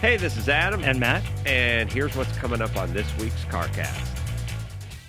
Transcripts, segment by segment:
Hey, this is Adam. And Matt. And here's what's coming up on this week's CarCast.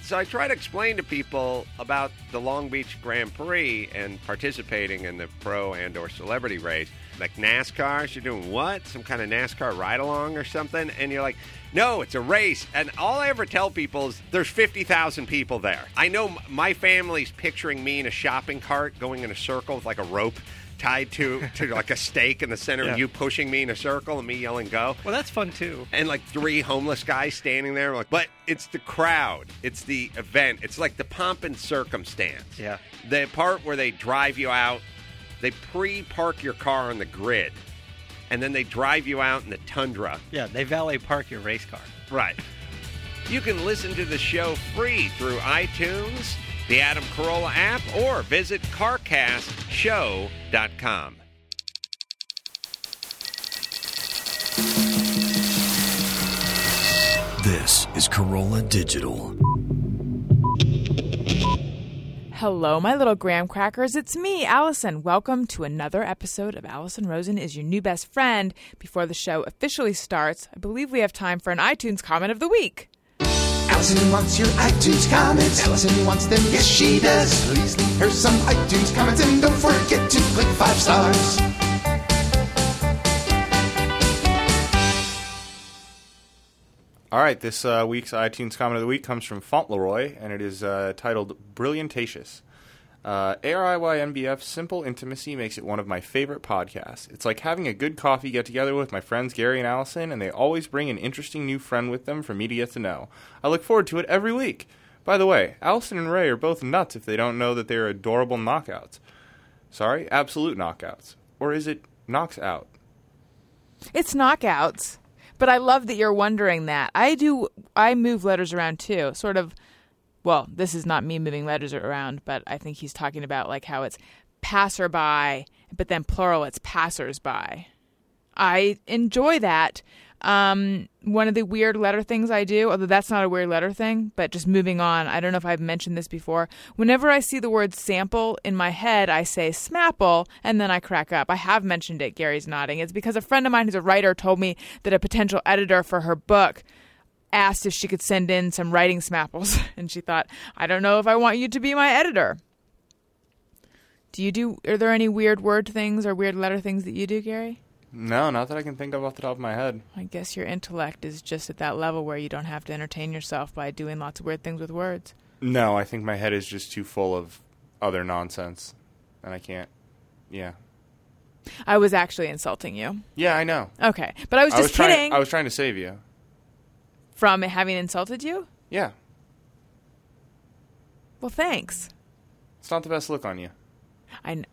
So I try to explain to people about the Long Beach Grand Prix and participating in the pro and or celebrity race. Like NASCAR, you're doing what? Some kind of NASCAR ride along or something? And you're like, no, it's a race. And all I ever tell people is there's 50,000 people there. I know my family's picturing me in a shopping cart going in a circle with like a rope tied to, to like a stake in the center Yeah. and you pushing me in a circle and me yelling go Well, that's fun too. and like three homeless guys standing there like but it's the crowd it's the event it's like the pomp and circumstance Yeah. the part where they drive you out they pre-park your car on the grid and then they drive you out in the tundra Yeah, they valet park your race car. right you can listen to the show free through itunes the adam carolla app or visit carcastshow.com This is Carolla Digital. Hello, my little graham crackers. It's me, Alison. Welcome to another episode of Alison Rosen is your new best friend. Before the show officially starts, I believe we have time for an iTunes comment of the week. Alison wants your iTunes comments. Alison wants them, yes she does. Please leave her some iTunes comments and don't forget to click five stars. All right, this uh, week's iTunes comment of the week comes from Fauntleroy, and it is uh, titled Brilliantatious. Uh, ARIYNBF Simple Intimacy makes it one of my favorite podcasts. It's like having a good coffee get together with my friends Gary and Alison, and they always bring an interesting new friend with them for me to get to know. I look forward to it every week. By the way, Alison and Ray are both nuts if they don't know that they are adorable knockouts. Sorry, absolute knockouts. Or is it knocks out? It's knockouts, but I love that you're wondering that. I do, I move letters around too, sort of. Well, this is not me moving letters around, but I think he's talking about like how it's passerby, but then plural, it's passersby. I enjoy that. Um, one of the weird letter things I do, although that's not a weird letter thing, but just moving on, I don't know if I've mentioned this before. Whenever I see the word sample in my head, I say smapple, and then I crack up. I have mentioned it, Gary's nodding. It's because a friend of mine who's a writer told me that a potential editor for her book asked if she could send in some writing smapples, and she thought, I don't know if I want you to be my editor. Do you do, are there any weird word things or weird letter things that you do, Gary? No, not that I can think of off the top of my head. I guess your intellect is just at that level where you don't have to entertain yourself by doing lots of weird things with words. No, I think my head is just too full of other nonsense, and I can't. Yeah, I was actually insulting you. yeah, I know. Okay, but I was I just was trying. kidding I was trying to save you. From having insulted you. Yeah, Well, thanks. it's not the best look on you. I kn-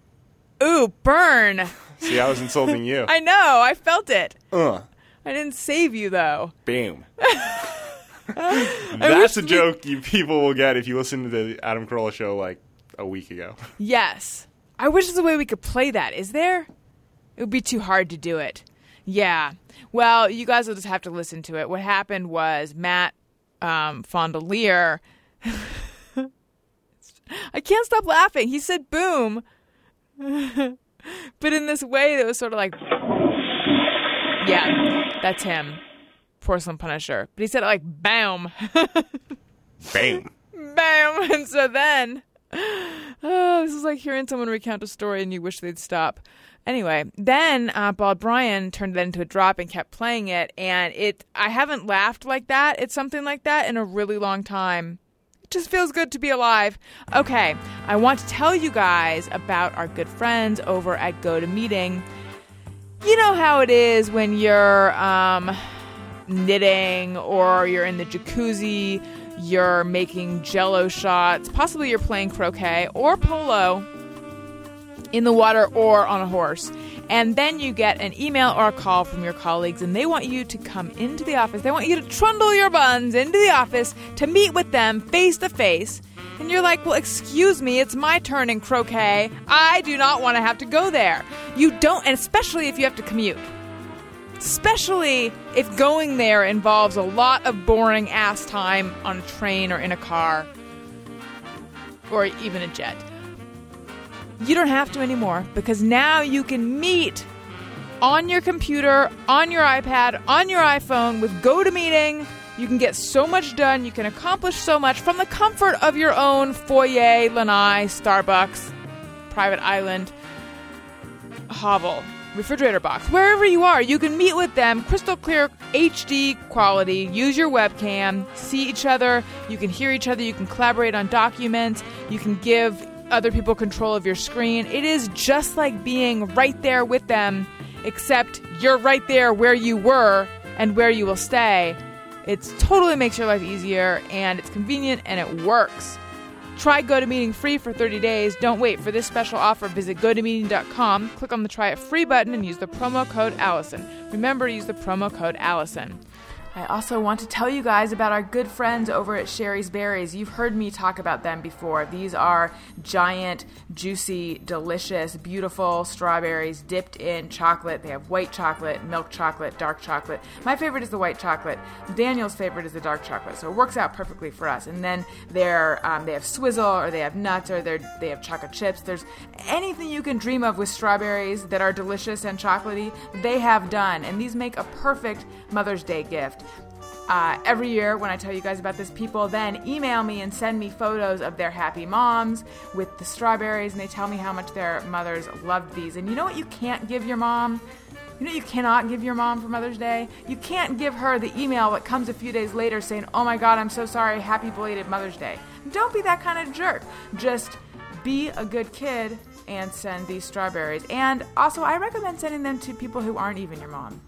Ooh, burn. See, I was insulting you. I know. I felt it. uh, I didn't save you though. boom. That's a we- joke you people will get if you listen to the Adam Carolla show like a week ago. Yes. I wish there's a way we could play that. Is there? It would be too hard to do it. Yeah. Well, you guys will just have to listen to it. What happened was Matt um, Fondiler. I can't stop laughing. He said boom. but in this way that was sort of like. Yeah, that's him. Porcelain Punisher. But he said it like bam. Bam. bam. And so then, oh, this is like hearing someone recount a story and you wish they'd stop. Anyway, then uh, Bald Bryan turned it into a drop and kept playing it, and it. I haven't laughed like that It's something like that in a really long time. It just feels good to be alive. Okay, I want to tell you guys about our good friends over at GoToMeeting. You know how it is when you're um, knitting or you're in the jacuzzi, you're making jello shots, possibly you're playing croquet or polo in the water or on a horse. And then you get an email or a call from your colleagues, and they want you to come into the office. They want you to trundle your buns into the office to meet with them face to face. And you're like, well, excuse me, it's my turn in croquet. I do not want to have to go there. You don't, and especially if you have to commute. Especially if going there involves a lot of boring ass time on a train or in a car or even a jet. You don't have to anymore because now you can meet on your computer, on your iPad, on your iPhone with GoToMeeting. You can get so much done. You can accomplish so much from the comfort of your own foyer, lanai, Starbucks, private island, hovel, refrigerator box, wherever you are. You can meet with them, crystal clear HD quality. Use your webcam, see each other. You can hear each other. You can collaborate on documents. You can give other people control of your screen. It is just like being right there with them, except you're right there where you were and where you will stay. It totally makes your life easier and it's convenient and it works. Try GoToMeeting free for 30 days. Don't wait for this special offer. Visit GoToMeeting.com, click on the Try It Free button, and use the promo code Alison. Remember to use the promo code Alison. I also want to tell you guys about our good friends over at Shari's Berries. You've heard me talk about them before. These are giant, juicy, delicious, beautiful strawberries dipped in chocolate. They have white chocolate, milk chocolate, dark chocolate. My favorite is the white chocolate. Daniel's favorite is the dark chocolate, so it works out perfectly for us. And then they're um, they have swizzle, or they have nuts, or they they have chocolate chips. There's anything you can dream of with strawberries that are delicious and chocolatey. They have done, and these make a perfect Mother's Day gift. Uh, every year, when I tell you guys about this, people then email me and send me photos of their happy moms with the strawberries, and they tell me how much their mothers loved these. And you know what you can't give your mom? You know you cannot give your mom for Mother's Day? You can't give her the email that comes a few days later saying, Oh my god, I'm so sorry, happy belated Mother's Day. Don't be that kind of jerk. Just be a good kid and send these strawberries. And also, I recommend sending them to people who aren't even your mom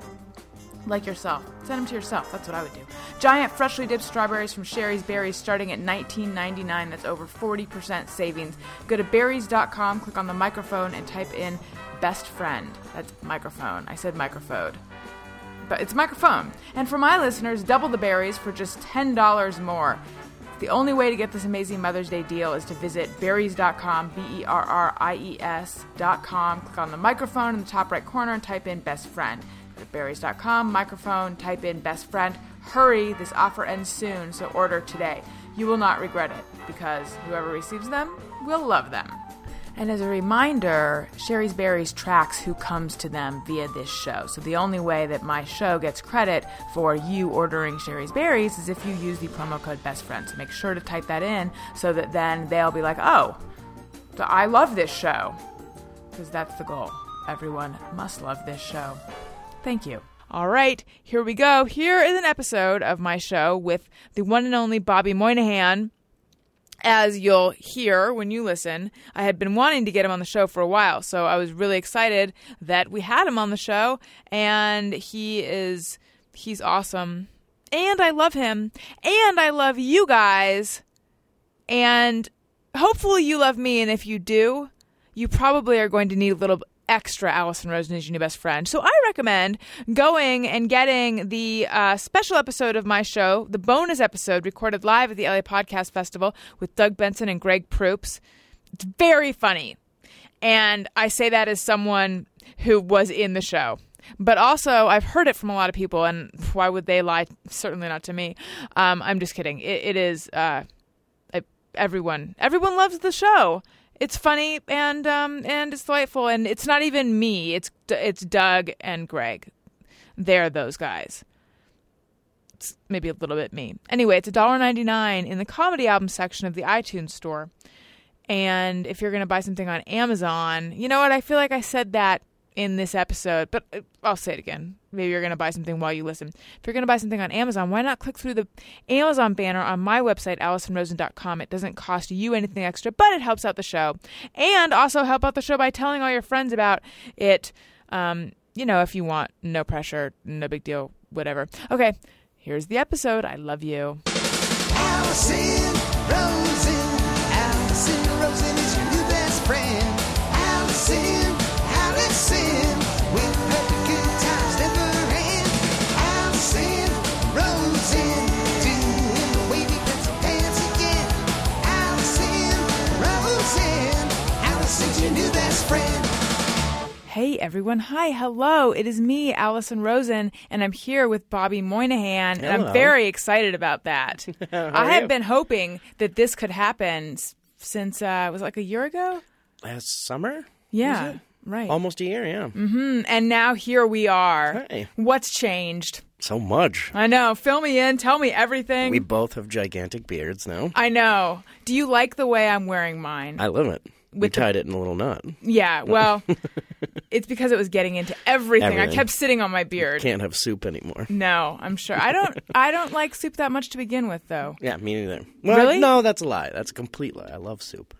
like yourself. Send them to yourself. That's what I would do. Giant freshly dipped strawberries from Shari's Berries starting at $19.99. That's over 40% savings. Go to berries.com, click on the microphone, and type in best friend. That's microphone. I said microphone. But it's microphone. And for my listeners, double the berries for just $10 more. The only way to get this amazing Mother's Day deal is to visit berries.com, B E R R I E S.com. Click on the microphone in the top right corner and type in best friend at berries.com, microphone, type in best friend. Hurry, this offer ends soon, so order today. You will not regret it because whoever receives them will love them. And as a reminder, Shari's Berries tracks who comes to them via this show. So the only way that my show gets credit for you ordering Shari's Berries is if you use the promo code Best Friend. So make sure to type that in so that then they'll be like, oh, I love this show. Because that's the goal. Everyone must love this show. Thank you. All right, here we go. Here is an episode of my show with the one and only Bobby Moynihan. As you'll hear when you listen, I had been wanting to get him on the show for a while, so I was really excited that we had him on the show, and he is he's awesome. And I love him, and I love you guys. And hopefully you love me, and if you do, you probably are going to need a little extra Alison Rosen is your new best friend. So I recommend going and getting the uh, special episode of my show, the bonus episode recorded live at the LA Podcast Festival with Doug Benson and Greg Proops. It's very funny. And I say that as someone who was in the show. But also, I've heard it from a lot of people, and why would they lie? Certainly not to me. Um, I'm just kidding. it, it is uh, everyone. Everyone loves the show it's funny and um, and it's delightful, and it's not even me. It's it's Doug and Greg. They're those guys. It's maybe a little bit me. Anyway, it's $1.99 in the comedy album section of the iTunes store. And if you're going to buy something on Amazon, you know what? I feel like I said that in this episode, but uh, I'll say it again. Maybe you're going to buy something while you listen. If you're going to buy something on Amazon, why not click through the Amazon banner on my website, AlisonRosen.com? It doesn't cost you anything extra, but it helps out the show. And also help out the show by telling all your friends about it. Um, you know, if you want, no pressure, no big deal, whatever. Okay, here's the episode. I love you. Alison Hey everyone, hi, hello. It is me, Alison Rosen, and I'm here with Bobby Moynihan, and I'm very excited about that. I have you? been hoping that this could happen s- since uh, it was like a year ago. Last summer? Yeah, Right. Almost a year, yeah. Mm-hmm. And now here we are. Hey. What's changed? So much. I know. Fill me in. Tell me everything. We both have gigantic beards now. I know. Do you like the way I'm wearing mine? I love it. we the- tied it in a little knot. yeah. Well, it's because it was getting into everything. I kept sitting on my beard. Can't have soup anymore. No, I'm sure. I don't. I don't like soup that much to begin with, though. Yeah, me neither. Well, Really? No, that's a lie. That's a complete lie. I love soup.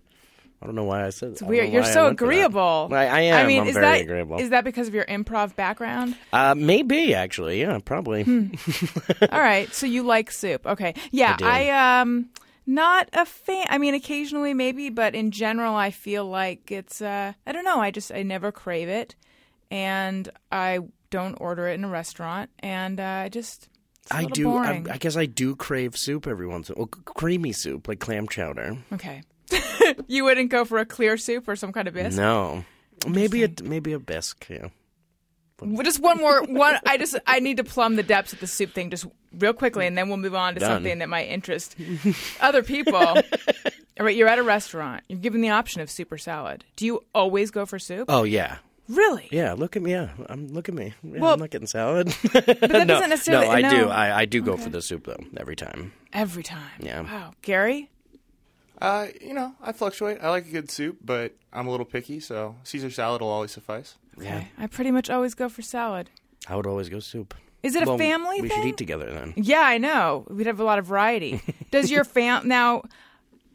I don't know why I said that. It's weird. You're so agreeable. I, I am. I mean, I'm is very that agreeable. is that because of your improv background? uh, maybe actually. Yeah, probably. Hmm. All right. So you like soup? Okay. Yeah. do. I, um not a fan. I mean, occasionally maybe, but in general, I feel like it's. uh I don't know. I just I never crave it, and I don't order it in a restaurant, and uh, I just. I do. I, I guess I do crave soup every once in a while. Well, creamy soup, like clam chowder. Okay. you wouldn't go for a clear soup or some kind of bisque? No, maybe a maybe a bisque. Yeah. Well, Just one more one. I just I need to plumb the depths of the soup thing just real quickly, and then we'll move on to Done. something that might interest other people. All right, you're at a restaurant. You're given the option of soup or salad. Do you always go for soup? Oh yeah. Really? Yeah, look at me. Yeah, I'm look at me. Yeah, Well, I'm not getting salad. But that no, doesn't necessarily. no, I no. do. I, I do go for the soup though every time. Every time. Yeah. Wow, Gary. Uh, you know, I fluctuate. I like a good soup, but I'm a little picky, so Caesar salad will always suffice. Yeah, I pretty much always go for salad. I would always go soup. Is it a Well, family We thing? should eat together then. Yeah, I know. We'd have a lot of variety. Does your fam now?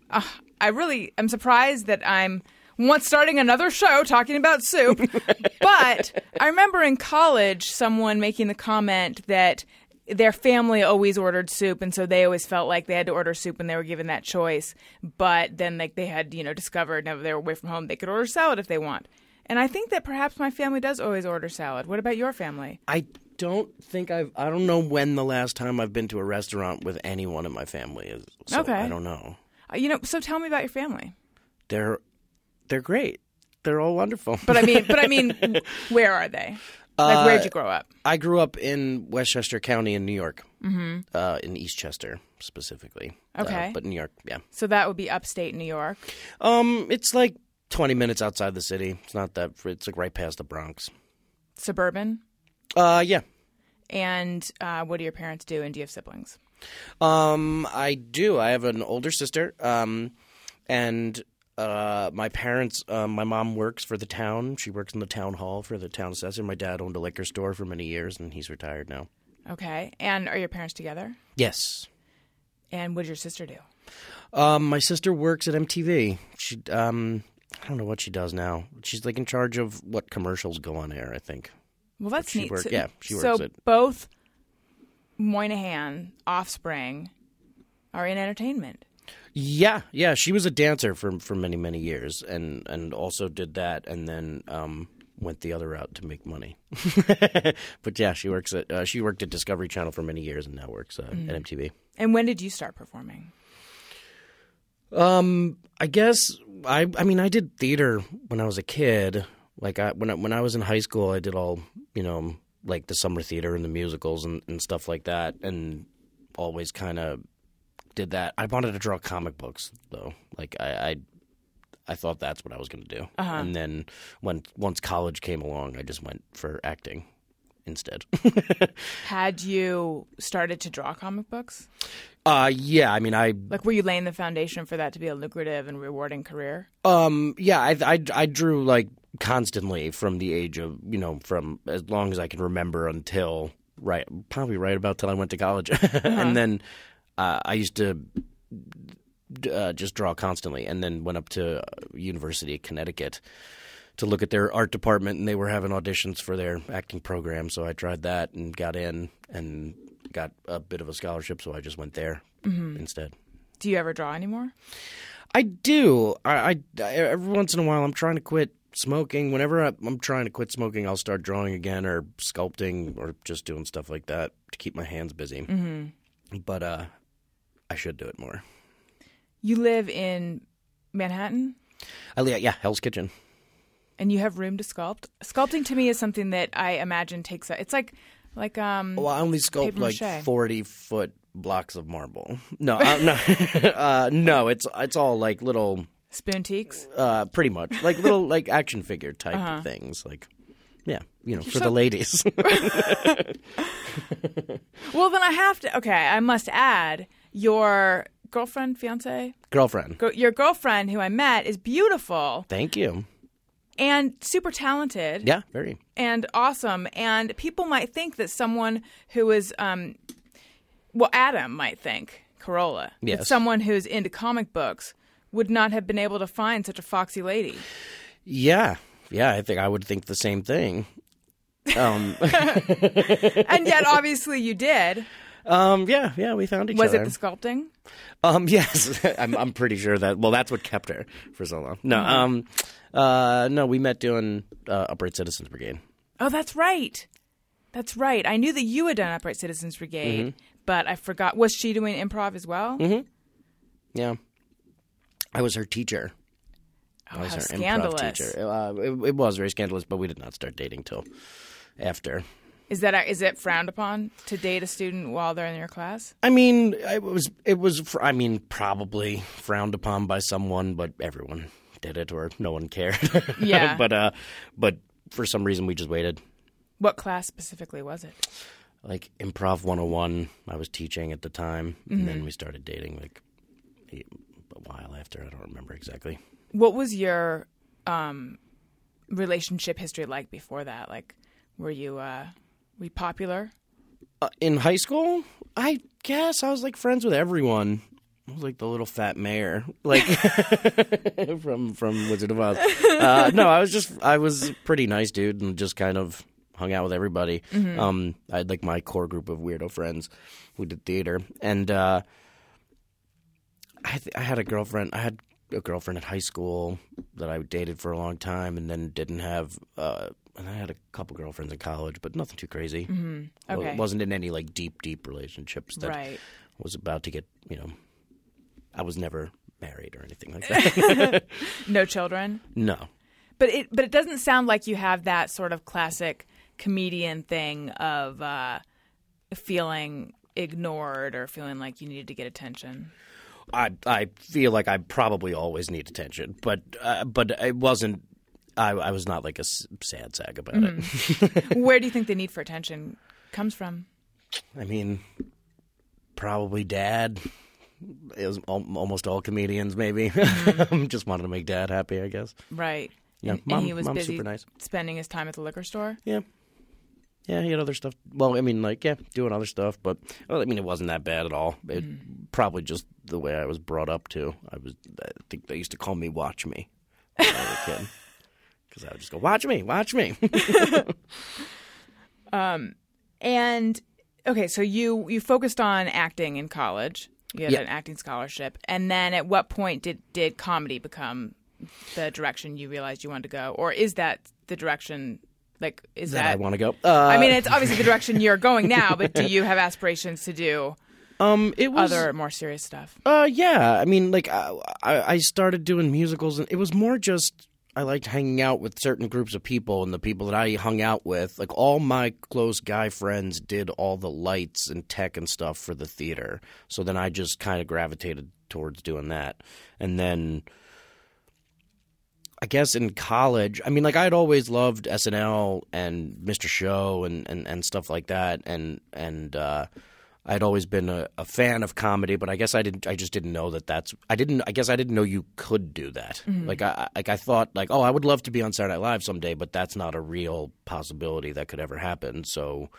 Uh, I really am surprised that I'm once starting another show talking about soup. but I remember in college someone making the comment that their family always ordered soup, and so they always felt like they had to order soup when they were given that choice. But then, like they had, you know, discovered now they were away from home, they could order salad if they want. And I think that perhaps my family does always order salad. What about your family? I don't think I've. I don't know when the last time I've been to a restaurant with anyone in my family is. So Okay. I don't know. Uh, You know, so tell me about your family. They're they're great. They're all wonderful. But I mean, but I mean, where are they? Like, where'd you grow up? I grew up in Westchester County in New York, mm-hmm. uh, in Eastchester specifically. Uh, Okay. but New York, yeah. So that would be upstate New York. Um, it's like twenty minutes outside the city. It's not that. It's like right past the Bronx. Suburban. Uh, yeah. And uh, what do your parents do? And do you have siblings? Um, I do. I have an older sister. Um, and uh, my parents. Uh, my mom works for the town. She works in the town hall for the town assessor. My dad owned a liquor store for many years, and he's retired now. Okay. And are your parents together? Yes. And what does your sister do? Um, my sister works at MTV. She um, I don't know what she does now. She's like in charge of what commercials go on air. I think. Well, that's neat. So- yeah, she so works at- both Moynihan, Offspring, are in entertainment. Yeah, yeah. She was a dancer for for many many years, and and also did that, and then um, went the other route to make money. but yeah, she works at uh, she worked at Discovery Channel for many years, and now works uh, Mm. at MTV. And when did you start performing? Um, I guess I I mean I did theater when I was a kid. Like I when I, when I was in high school, I did all you know like the summer theater and the musicals and, and stuff like that, and always kind of did that. I wanted to draw comic books though. Like I I, I thought that's what I was going to do. Uh-huh. And then when once college came along, I just went for acting instead. Had you started to draw comic books? uh yeah, I mean I Like, were you laying the foundation for that to be a lucrative and rewarding career? Um. Yeah. I, I. I drew like constantly from the age of you know from as long as I can remember until right probably right about till I went to college, and then uh, I used to uh, just draw constantly, and then went up to uh, University of Connecticut to look at their art department, and they were having auditions for their acting program, so I tried that and got in and got a bit of a scholarship, so I just went there instead. Do you ever draw anymore? I do. I, I, I every once in a while I'm trying to quit smoking. Whenever I, I'm trying to quit smoking, I'll start drawing again or sculpting or just doing stuff like that to keep my hands busy. Mm-hmm. But uh, I should do it more. You live in Manhattan? I, li- yeah, Hell's Kitchen. And you have room to sculpt. Sculpting to me is something that I imagine takes a, it's like like um Well, I only sculpt like forty foot blocks of marble. No, uh, no, uh, no. It's it's all like little Spoon teaks. uh, pretty much like little like action figure type Uh-huh. things. Like, yeah, you know, for the ladies. Well, then I have to. Okay, I must add your girlfriend, fiance, Girlfriend. Go, your girlfriend who I met is beautiful Thank you. And super talented. Yeah, very. and awesome. And people might think that someone who is, um, well, Adam might think Carolla, that someone who's into comic books would not have been able to find such a foxy lady. Yeah, yeah. I think I would think the same thing. Um, and yet, obviously, you did. um, yeah, yeah. We found each Was other. it the sculpting? Um, yes, I'm, I'm pretty sure that. Well, that's what kept her for so long. No, Mm-hmm. um, uh, no, we met doing uh, Upright Citizens Brigade. Oh, that's right. That's right. I knew that you had done Upright Citizens Brigade, Mm-hmm. but I forgot. Was she doing improv as well? Yeah, I was her teacher. Oh, I was how her scandalous. improv teacher. Uh, it, it was very scandalous, but we did not start dating till after. Is that is it frowned upon to date a student while they're in your class? I mean, it was it was. I mean, probably frowned upon by someone, but everyone did it, or no one cared. Yeah. but uh, but for some reason, we just waited. What class specifically was it? Like improv 101, I was teaching at the time, and Mm-hmm. then we started dating like a, a while after. I don't remember exactly. What was your um, relationship history like before that? Like, were you uh, were you popular? Uh, in high school, I guess I was like friends with everyone. I was like the little fat mayor, like from from Wizard of Oz. Uh, no, I was just I was a pretty nice dude and just kind of hung out with everybody. Um, I had like my core group of weirdo friends who did theater, and uh, I th- I had a girlfriend. I had a girlfriend at high school that I dated for a long time, and then didn't have. Uh, and I had a couple girlfriends in college, but nothing too crazy. Well, Okay. wasn't in any like deep, deep relationships that Right. was about to get, you know, I was never married or anything like that. No children. no. But it but it doesn't sound like you have that sort of classic comedian thing of uh, feeling ignored or feeling like you needed to get attention. I I feel like I probably always need attention, but uh, but it wasn't. I I was not like a s- sad sack about it. Where do you think the need for attention comes from? I mean, probably dad. It was al- almost all comedians, maybe. Just wanted to make dad happy, I guess. Right. Yeah, and, and he was busy super nice. spending his time at the liquor store. Yeah. Yeah, he had other stuff. Well, I mean, like, yeah, doing other stuff, but well, I mean, it wasn't that bad at all. It probably just the way I was brought up to. I was, I think they used to call me "Watch Me" when I was a kid, because I would just go, "Watch me, watch me." um, And okay, so you you focused on acting in college. You had Yeah. an acting scholarship, and then at what point did did comedy become the direction you realized you wanted to go, or is that the direction? Like, is that that? I want to go. Uh, I mean, it's obviously the direction you're going now, but do you have aspirations to do um, it was other more serious stuff? Uh, yeah. I mean, like I I started doing musicals, and it was more just I liked hanging out with certain groups of people, and the people that I hung out with, like all my close guy friends, did all the lights and tech and stuff for the theater. So then I just kind of gravitated towards doing that, and then. I guess in college, I mean, like I'd always loved SNL and Mr. Show and, and, and stuff like that, and and uh, I'd always been a, a fan of comedy, but I guess I didn't. I just didn't know that that's. I didn't. I guess I didn't know you could do that. Like I like I thought like oh I would love to be on Saturday Night Live someday, but that's not a real possibility that could ever happen. So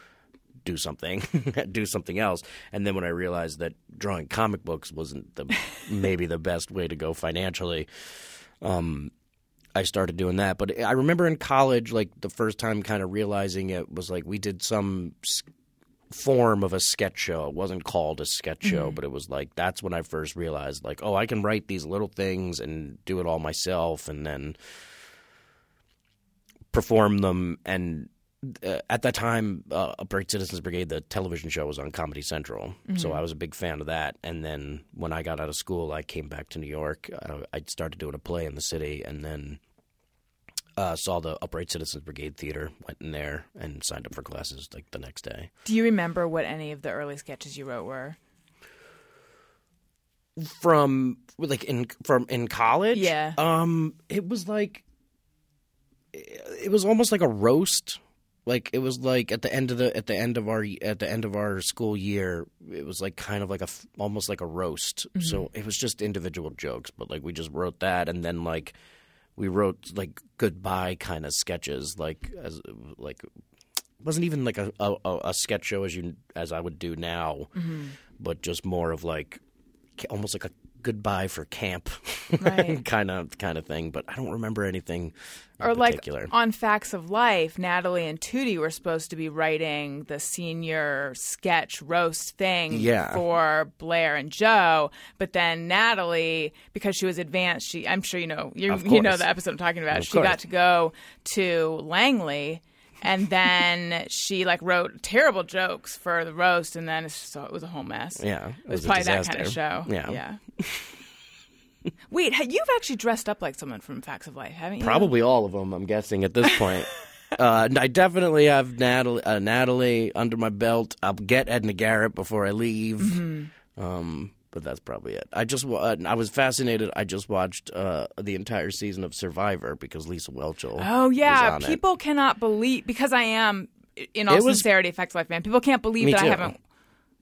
do something, do something else. And then when I realized that drawing comic books wasn't the maybe the best way to go financially, um, I started doing that. But I remember in college, like the first time kind of realizing it was like we did some form of a sketch show. It wasn't called a sketch show, but it was like that's when I first realized like, oh, I can write these little things and do it all myself and then perform them and uh, at that time, uh, Upright Citizens Brigade, the television show, was on Comedy Central, so I was a big fan of that. And then when I got out of school, I came back to New York. Uh, I started doing a play in the city, and then uh, saw the Upright Citizens Brigade Theater. Went in there and signed up for classes like the next day. Do you remember what any of the early sketches you wrote were? from like in from in college. Yeah. Um, it was like it was almost like a roast. Like it was like at the end of the at the end of our at the end of our school year, it was like kind of like a almost like a roast. So it was just individual jokes, but like we just wrote that, and then like we wrote like goodbye kind of sketches, like as like wasn't even like a, a, a sketch show as you as I would do now, mm-hmm. but just more of like almost like a goodbye for camp Right. kind of kind of thing. But I don't remember anything in or like on Facts of Life, Natalie and Tootie were supposed to be writing the senior sketch roast thing Yeah. for Blair and Jo, but then Natalie, because she was advanced, she I'm sure you know you you know the episode I'm talking about. Of she course. got to go to Langley. And then she like wrote terrible jokes for the roast, and then it's just, it was a whole mess. Yeah, it was a probably that kind of show. Yeah. yeah. Wait, ha- you've actually dressed up like someone from Facts of Life, haven't you? Probably all of them. I'm guessing at this point. uh, I definitely have Natalie, uh, Natalie under my belt. I'll get Edna Garrett before I leave. Mm-hmm. Um, but that's probably it. I just uh, I was fascinated. I just watched uh, the entire season of Survivor because Lisa Whelchel. Oh yeah, on it. people cannot believe because I am in all It sincerity Facts of Life fan. People can't believe that I haven't.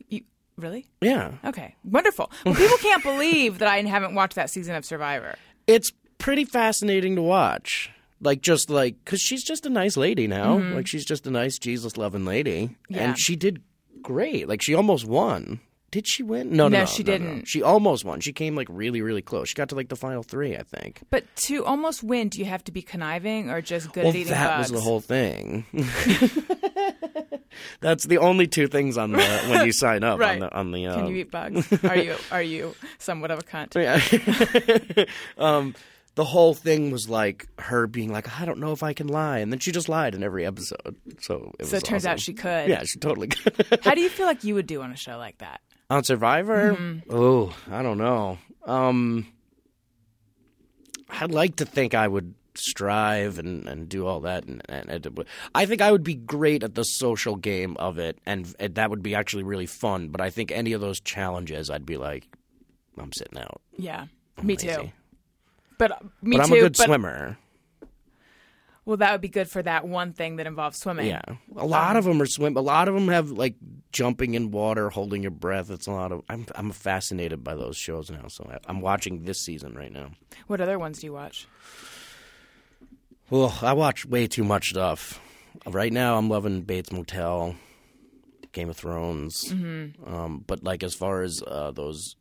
You, really? Yeah, Okay, wonderful. Well, people can't believe that I haven't watched that season of Survivor. it's pretty fascinating to watch. Like just like because she's just a nice lady now. Like she's just a nice Jesus loving lady, Mm-hmm. Yeah. and she did great. Like she almost won. Did she win? No, no, No, no, she no, no. didn't. She almost won. She came like really, really close. She got to like the final three, I think. But to almost win, do you have to be conniving or just good well, at eating that bugs? was the whole thing. That's the only two things on the when you sign up Right. on the on the. Uh, Can you eat bugs? are you are you somewhat of a cunt? Yeah. um, the whole thing was like her being like, I don't know if I can lie, and then she just lied in every episode. So it So was it turns out she could. Yeah, she totally could. How do you feel like you would do on a show like that? On Survivor, Mm-hmm. oh, I don't know. Um, I'd like to think I would strive and, and do all that, and, and, and I think I would be great at the social game of it, and, and that would be actually really fun. But I think any of those challenges, I'd be like, I'm sitting out. Yeah, I'm me lazy. too. But uh, me but too. I'm a good but, swimmer. Well, that would be good for that one thing that involves swimming. Yeah, a lot of them are swim. A lot of them have like jumping in water, holding your breath. It's a lot of. I'm I'm fascinated by those shows now. So I, I'm watching this season right now. What other ones do you watch? Well, I watch way too much stuff. Right now, I'm loving Bates Motel, Game of Thrones. Mm-hmm. Um, but like as far as uh, those,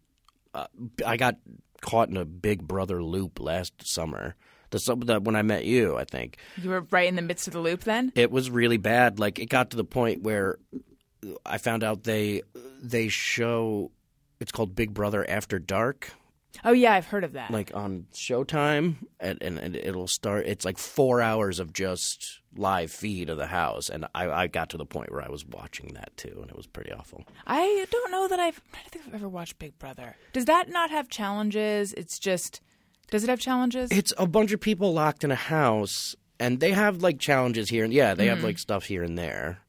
uh, I got caught in a Big Brother loop last summer. The when I met you, I think You were right in the midst of the loop then? it was really bad. Like it got to the point where I found out they they show it's called Big Brother After Dark, Oh yeah, I've heard of that. like on Showtime, and, and, and it'll start. It's like four hours of just live feed of the house, and I, I got to the point where I was watching that too, and it was pretty awful. I don't know that I've I don't think I've ever watched Big Brother. Does that not have challenges? It's just does it have challenges? It's a bunch of people locked in a house, and they have like challenges here, and yeah, they have like stuff here and there,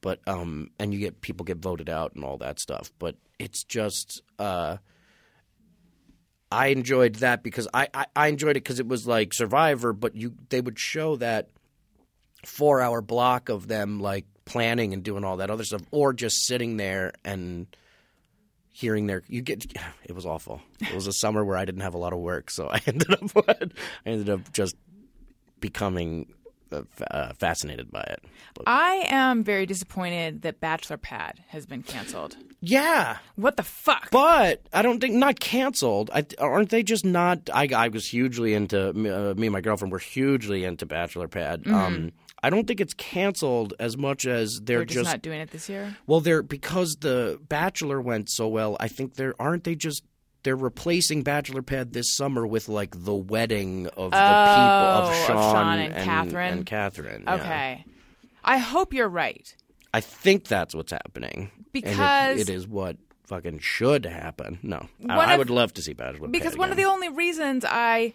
but um, and you get people get voted out and all that stuff. But it's just uh, I enjoyed that because I I, I enjoyed it because it was like Survivor, but you they would show that four hour block of them like planning and doing all that other stuff, or just sitting there and hearing their you get it was awful. It was a summer where I didn't have a lot of work, so I ended up I ended up just becoming uh, uh, fascinated by it. But, I am very disappointed that Bachelor Pad has been canceled. yeah, What the fuck? but I don't think not canceled. I, aren't they just not? I, I was hugely into me, uh, me and my girlfriend were hugely into Bachelor Pad. Um, I don't think it's canceled as much as they're We're just, not doing it this year. Well, they're because the Bachelor went so well. I think they're aren't they just they're replacing Bachelor Pad this summer with like the wedding of the Oh, people of oh, of Sean, Sean and Catherine? and Catherine. yeah. Okay. I hope you're right. I think that's what's happening And it- Because- it is what fucking should happen. No, I, of- would love to see Bachelor Pad. Because one of the only reasons I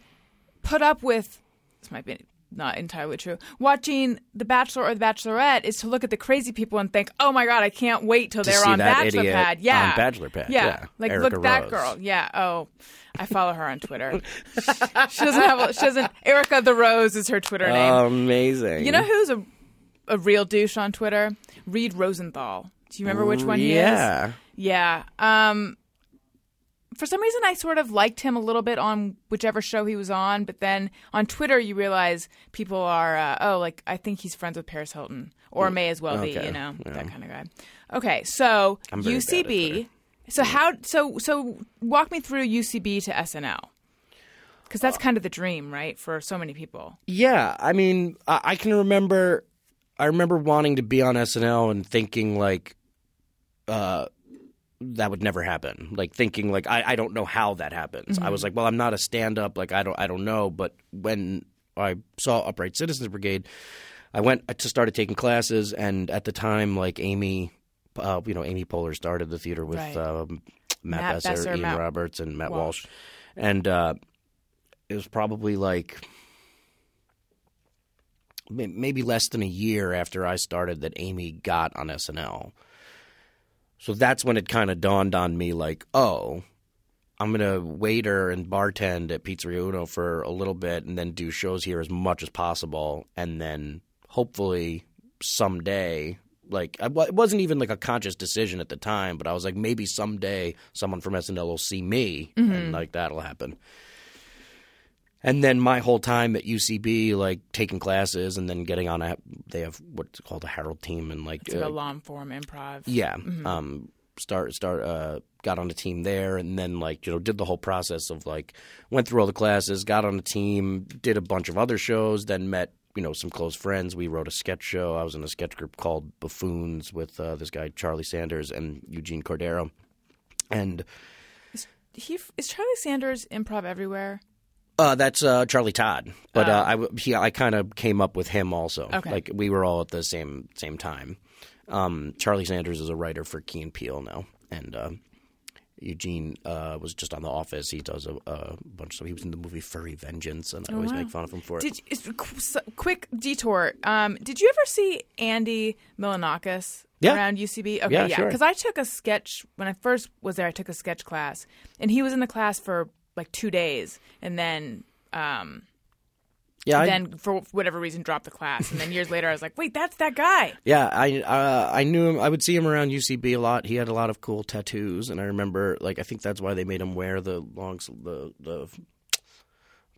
put up with this might be not entirely true. Watching The Bachelor or The Bachelorette is to look at the crazy people and think, "Oh my god, I can't wait till To they're on that Bachelor Pad." Yeah, on Bachelor Pad, yeah. like Erica look that girl. Yeah. Oh, I follow her on Twitter. she doesn't have. A, she doesn't. Erica the Rose is her Twitter name. Amazing. You know who's a a real douche on Twitter? Reid Rosenthal. Do you remember which one he is? yeah. Yeah. Um for some reason I sort of liked him a little bit on whichever show he was on, but then on Twitter you realize people are uh, oh like I think he's friends with Paris Hilton or may as well be, you know, Yeah. that kind of guy. Okay, so I'm very bad at UCB. So how so so walk me through UCB to SNL. Cuz that's kind of the dream, right, for so many people. Yeah, I mean, I, I can remember. I remember wanting to be on SNL and thinking like, uh, that would never happen. Like thinking like I, I don't know how that happens. I was like, well, I'm not a stand up. Like I don't I don't know. But when I saw Upright Citizens Brigade, I went to started taking classes, and at the time, like Amy, uh, you know, Amy Poehler started the theater with Right. um, Matt, Matt Besser, Besser, Ian Matt Roberts, and Matt Walsh. Walsh, and uh, it was probably like maybe less than a year after I started that Amy got on SNL. So that's when it kind of dawned on me like, oh, I'm going to waiter and bartend at Pizzeria Uno for a little bit and then do shows here as much as possible. And then hopefully someday, like, it wasn't even like a conscious decision at the time, but I was like, maybe someday someone from SNL will see me and mm-hmm. like that'll happen. And then my whole time at UCB, like taking classes and then getting on a, they have what's called a Herald team and like, It's like uh, a long form improv. yeah. Um start start uh got on a team there and then like, you know, did the whole process of like went through all the classes, got on a team, did a bunch of other shows, then met, you know, some close friends. We wrote a sketch show. I was in a sketch group called Buffoons with uh, this guy Charlie Sanders and Eugene Cordero. And He is Charlie Sanders improv everywhere. Uh, that's uh, Charlie Todd, but Oh. uh, I w- he, I kind of came up with him also. Okay. Like we were all at the same same time. Um, Charlie Sanders is a writer for Key and Peele now, and uh, Eugene uh, was just on The Office. He does a, a bunch. So he was in the movie Furry Vengeance, and I always Oh, wow. make fun of him for it. Did you, it's- qu- s- quick detour? Um, did you ever see Andy Milonakis Yeah. around UCB? Okay, Yeah, yeah, sure. because I took a sketch when I first was there. I took a sketch class, and he was in the class for like two days, and then um, yeah, I, then for whatever reason dropped the class, and then years later I was like, wait, that's that guy. Yeah, I uh, I knew him. I would see him around UCB a lot. He had a lot of cool tattoos, and I remember like I think that's why they made him wear the long the the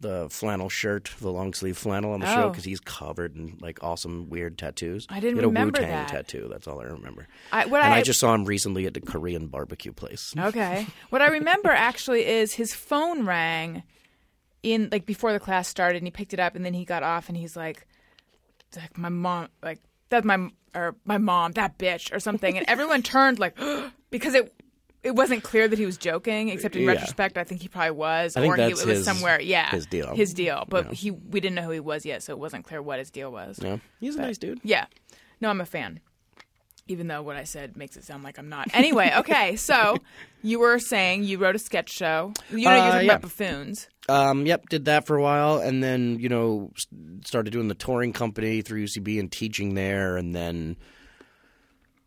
the flannel shirt, the long sleeve flannel on the show Oh. because he's covered in like awesome weird tattoos. I didn't he had remember a Wu Tang that. tattoo. That's all I remember. I, and I, I just saw him recently at the Korean barbecue place. Okay. What I remember actually is his phone rang in like before the class started and he picked it up and then he got off and he's like like my mom like that's my or my mom that bitch or something and everyone turned like because it it wasn't clear that he was joking except in Yeah. retrospect I think he probably was I think or he, it was his- somewhere yeah his deal. his deal but he we didn't know who he was yet so it wasn't clear what his deal was Yeah, he's a nice dude. yeah. No, I'm a fan. Even though what I said makes it sound like I'm not. Anyway, okay, so you were saying you wrote a sketch show. You know, Uh, you're talking yeah. about buffoons. Um, yep, did that for a while, and then you know started doing the touring company through UCB and teaching there, and then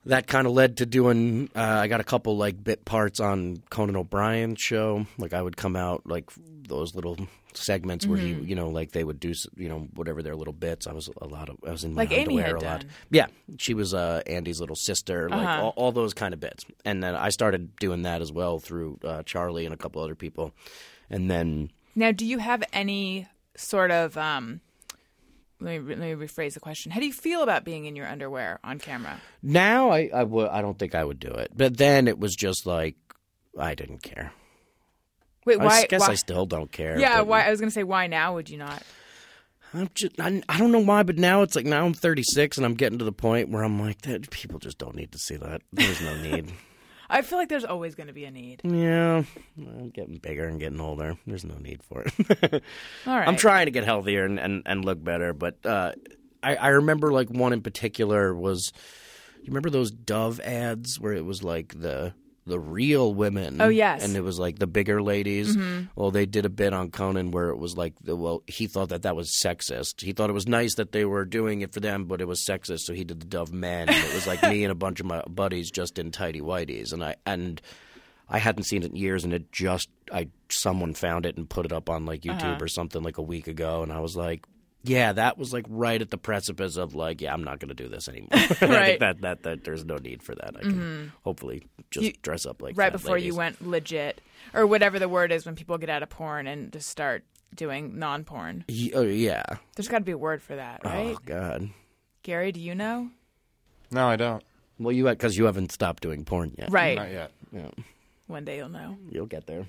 that kind of led to doing. Uh, I got a couple like bit parts on Conan O'Brien's show. Like I would come out like those little segments where Mm-hmm. he, you know, like they would do, you know, whatever their little bits. I was a lot of, I was in my Like underwear a lot. done. Yeah, she was uh, Andy's little sister, like Uh-huh. all, all those kind of bits. And then I started doing that as well through uh, Charlie and a couple other people, and then. Now, do you have any sort of um? Let me, let me rephrase the question. How do you feel about being in your underwear on camera? Now I I don't think I would do it. But then it was just like I didn't care. Wait, why? I guess why, I still don't care. yeah, but why? I was going to say, why now would you not? I'm just I, I don't know why, but now it's like now I'm 36 and I'm getting to the point where I'm like that people just don't need to see that. There's no need. I feel like there's always going to be a need. yeah, I'm getting bigger and getting older. There's no need for it. All right. I'm trying to get healthier and, and, and look better, but uh, I, I remember like one in particular was you remember those Dove ads where it was like the the real women. Oh, yes. and it was like the bigger ladies. Mm-hmm. Well, they did a bit on Conan where it was like, the, well, he thought that that was sexist. He thought it was nice that they were doing it for them, but it was sexist. So he did the Dove Men. And it was like me and a bunch of my buddies just in tidy whities, and I and. I hadn't seen it in years, and it just I someone found it and put it up on like uh-huh. YouTube or something like a week ago, and I was like, yeah, that was like right at the precipice of like, yeah, I'm not going to do this anymore. And I think Right. that, that that there's no need for that. I can mm-hmm. hopefully just You- dress up like right fat before you went legit, or whatever the word is when people get out of porn and just start doing non-porn. Oh yeah. There's got to be a word for that, oh, right? Oh god. Gary, do you know? No, I don't. Well, you because you haven't stopped doing porn yet. Right. Not yet. Yeah, One day you'll know. you'll get there.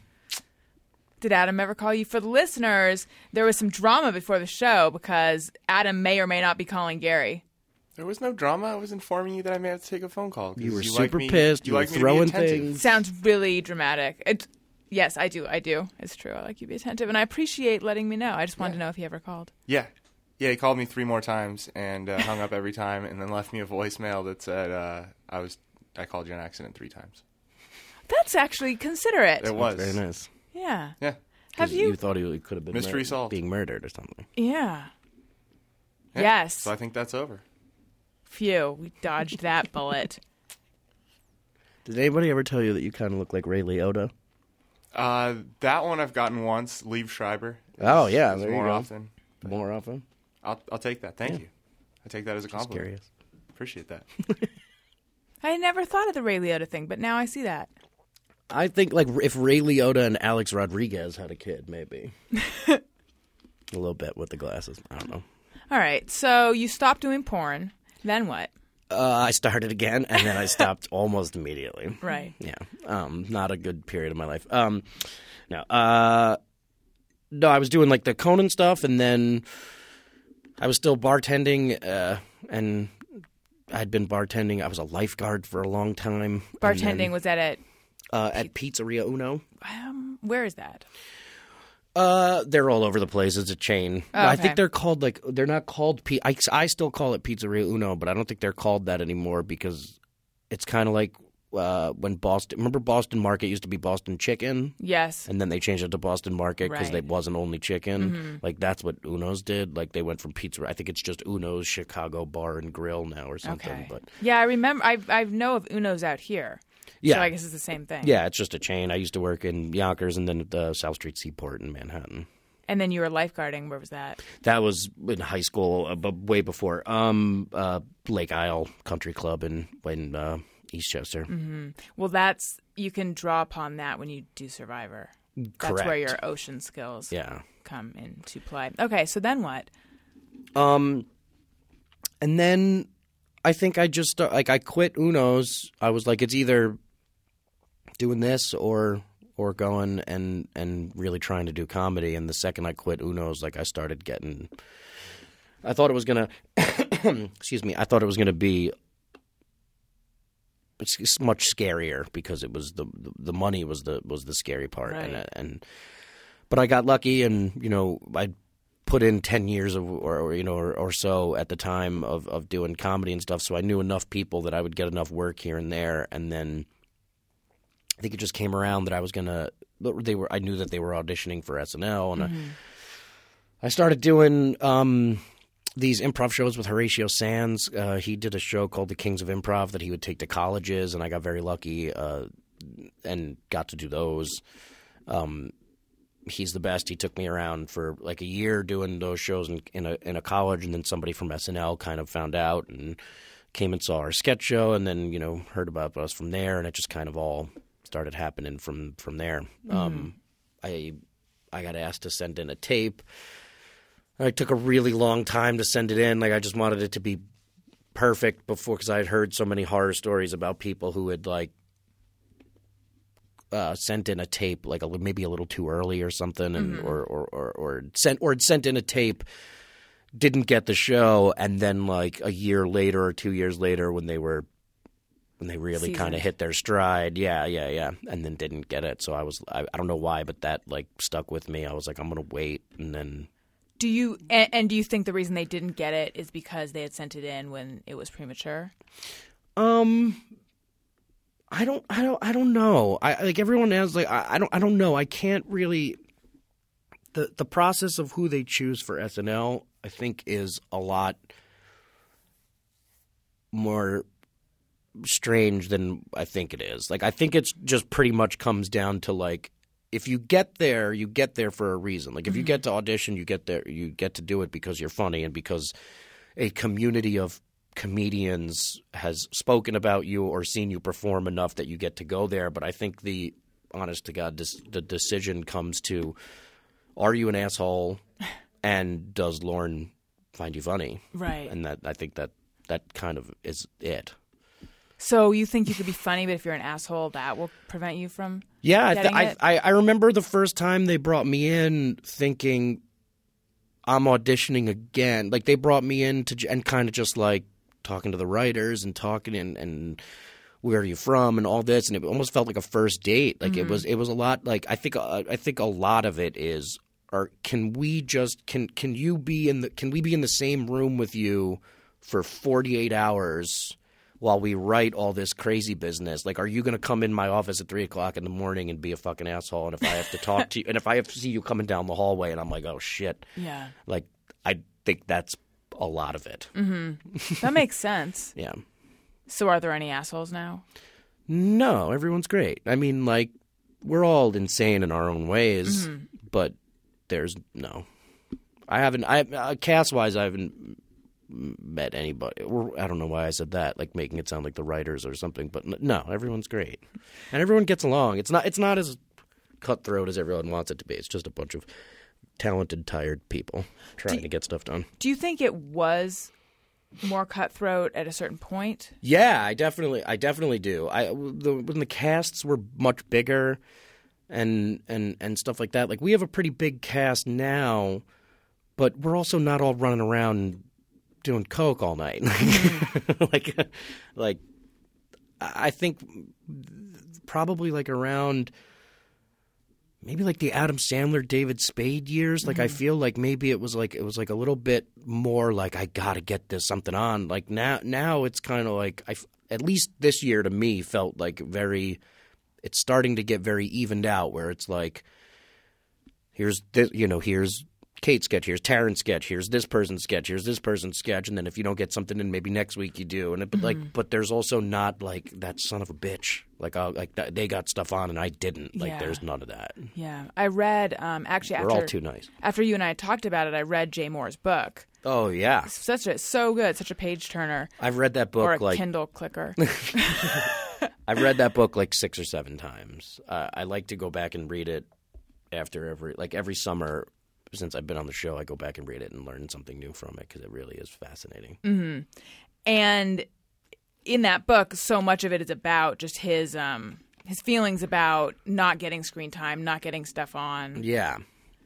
Did Adam ever call you? For the listeners, there was some drama before the show because Adam may or may not be calling Gary. There was no drama. I was informing you that I may have to take a phone call. You were like super me- pissed. You, were like me throwing things. Sounds really dramatic. It, yes, I do. I do. It's true. I like you to be attentive, and I appreciate letting me know. I just wanted to know if he ever called. Yeah. Yeah, he called me three more times and uh, hung up every time, and then left me a voicemail that said uh, I was I called you on accident three times. That's actually considerate. It was Very nice. Yeah. Yeah. Have 'Cause you? thought he could have been Mystery mur- solved. being murdered or something? yeah. Yeah. Yes. So I think that's over. Phew. We dodged that bullet. Did anybody ever tell you that you kind of look like Ray Liotta? Uh, that one I've gotten once. Liev Schreiber. Oh yeah, there more you go. often. More often. I'll I'll take that. Thank you. I take that as a Just compliment. curious. Appreciate that. I never thought of the Ray Liotta thing, but now I see that. I think like if Ray Liotta and Alex Rodriguez had a kid, maybe a little bit with the glasses. I don't know. All right. So you stopped doing porn. Then what? Uh, I started again, and then I stopped almost immediately. Right. Yeah, um, not a good period of my life. Um, no, uh, no, I was doing like the Conan stuff, and then I was still bartending, uh, and I'd been bartending. I was a lifeguard for a long time. Bartending then, was that at uh, at Pizzeria Uno. um, where is that? Uh, they're all over the place. It's a chain. Oh, I think they're called like they're not called. P- I, I still call it Pizzeria Uno, but I don't think they're called that anymore because it's kind of like uh, when Boston. Remember Boston Market used to be Boston Chicken, Yes. and then they changed it to Boston Market because Right. Mm-hmm. they wasn't only chicken. Like that's what Uno's did. Like they went from pizza. I think it's just Uno's Chicago Bar and Grill now or something. Okay. But Yeah, I remember. I I know of Uno's out here. Yeah, So I guess it's the same thing. yeah, it's just a chain. I used to work in Yonkers and then the South Street Seaport in Manhattan. And then you were lifeguarding. Where was that? That was in high school, uh, but way before. Um, uh, Lake Isle Country Club in in uh, Eastchester. Mm-hmm. Well, that's you can draw upon that when you do Survivor. That's where your ocean skills Yeah. come into play. Okay, so then what? Um, and then I think I just like I quit Uno's. I was like, it's either doing this or or going and and really trying to do comedy. And the second I quit Uno's, like I started getting. I thought it was gonna. excuse me. I thought it was gonna be. It's, it's much scarier because it was the, the the money was the was the scary part and and but I got lucky and you know I put in 10 years of or, or you know or, or so at the time of of doing comedy and stuff so I knew enough people that I would get enough work here and there and then I think it just came around that I was going to they were I knew that they were auditioning for SNL and I, I started doing um these improv shows with Horatio Sanz. Uh, he did a show called The Kings of Improv that he would take to colleges, and I got very lucky uh, and got to do those. Um, he's the best. He took me around for like a year doing those shows in, in a in a college, and then somebody from SNL kind of found out and came and saw our sketch show, and then you know heard about us from there, and it just kind of all started happening from from there. Um, I I got asked to send in a tape. I took a really long time to send it in. Like I just wanted it to be perfect before because I had heard so many horror stories about people who had like uh, sent in a tape like a, maybe a little too early or something, and or, or or or sent or sent in a tape, didn't get the show, and then like a year later or two years later when they were when they really kind of hit their stride, yeah, yeah, yeah, and then didn't get it. So I was I, I don't know why, but that like stuck with me. I was like I'm gonna wait, and then Do you and, and do you think the reason they didn't get it is because they had sent it in when it was premature? Um, I don't, I don't, I don't know. I like everyone else. Like I, I don't, I don't know. I can't really. The the process of who they choose for SNL, I think, is a lot more strange than I think it is. Like I think it's just pretty much comes down to like if you get there, you get there for a reason. Like if you mm-hmm. get to audition, you get there, you get to do it because you're funny and because a community of comedians has spoken about you or seen you perform enough that you get to go there. But I think the honest to God, dis- the decision comes to: Are you an asshole? And does Lorne find you funny? Right. And that I think that that kind of is it. So you think you could be funny, but if you're an asshole, that will prevent you from. Yeah, I, th- I, it? I I remember the first time they brought me in, thinking I'm auditioning again. Like they brought me in to and kind of just like talking to the writers and talking and and where are you from and all this, and it almost felt like a first date. Like it was it was a lot. Like I think uh, I think a lot of it is. Or can we just can can you be in the can we be in the same room with you for 48 hours while we write all this crazy business. Like, are you going to come in my office at three o'clock in the morning and be a fucking asshole? And if I have to talk to you, and if I have to see you coming down the hallway, and I'm like, oh shit, Yeah, like I think that's a lot of it. that makes sense. Yeah. So are there any assholes now? No, everyone's great. I mean, like we're all insane in our own ways, but there's no. I haven't. I uh, cast wise, I haven't met anybody. Or I don't know why I said that, like making it sound like the writers or something. But no, everyone's great, and everyone gets along. It's not. It's not as cutthroat as everyone wants it to be. It's just a bunch of talented, tired people trying to get stuff done. Do you think it was more cutthroat at a certain point? Yeah, I definitely, I definitely do. I the, when the casts were much bigger, and and and stuff like that. Like we have a pretty big cast now, but we're also not all running around doing coke all night. Mm. like, like I think probably like around maybe like the Adam Sandler, David Spade years. Like I mm-hmm. feel like maybe it was like it was like a little bit more like I got to get this something on. Like now, now it's kind of like I at least this year to me felt like very. It's starting to get very evened out where it's like here's this, you know here's Kate sketch, here's Taran's sketch, here's this person's sketch, here's this person's sketch, and then if you don't get something in, maybe next week you do. And it, but like, but there's also not like that son of a bitch. Like, i like that, they got stuff on and I didn't. Like, Yeah. there's none of that. Yeah, I read um, actually We're after all too nice. after you and I talked about it. I read Jay Mohr's book. Oh yeah, Such a so good, such a page turner, I've read that or a book like Kindle clicker. I've read that book like six or seven times. Uh, I like to go back and read it after every like every summer. Since I've been on the show, I go back and read it and learn something new from it because it really is fascinating. and in that book, so much of it is about just his um, his feelings about not getting screen time, not getting stuff on. Yeah,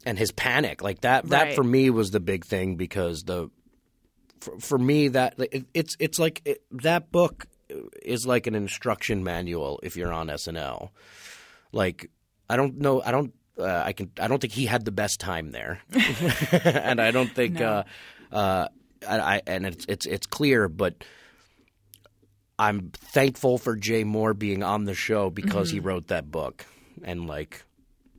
and his panic like that. Right. That for me was the big thing because the for, for me that it, it's it's like it, that book is like an instruction manual if you're on SNL. Like I don't know, I don't. Uh, I can. I don't think he had the best time there, and I don't think. No. Uh, uh, I, I and it's it's it's clear, but I'm thankful for Jay Mohr being on the show because he wrote that book, and like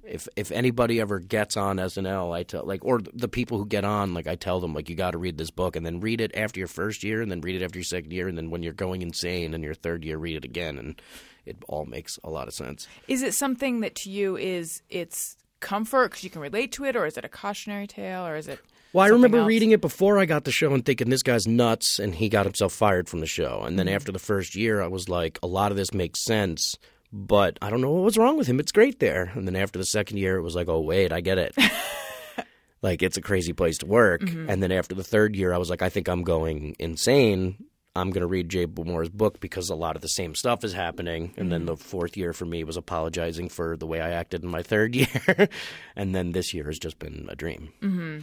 if if anybody ever gets on SNL, I tell like or the people who get on, like I tell them like you got to read this book and then read it after your first year and then read it after your second year and then when you're going insane in your third year, read it again and it all makes a lot of sense. Is it something that to you is it's comfort because you can relate to it, or is it a cautionary tale, or is it? Well, I remember else? reading it before I got the show and thinking this guy's nuts, and he got himself fired from the show. And then Mm-hmm. after the first year, I was like, a lot of this makes sense, but I don't know what was wrong with him. It's great there. And then after the second year, it was like, oh wait, I get it. like it's a crazy place to work. Mm-hmm. And then after the third year, I was like, I think I'm going insane. I'm going to read Jay Mohr's book because a lot of the same stuff is happening. And then the fourth year for me was apologizing for the way I acted in my third year. and then this year has just been a dream. Mm-hmm.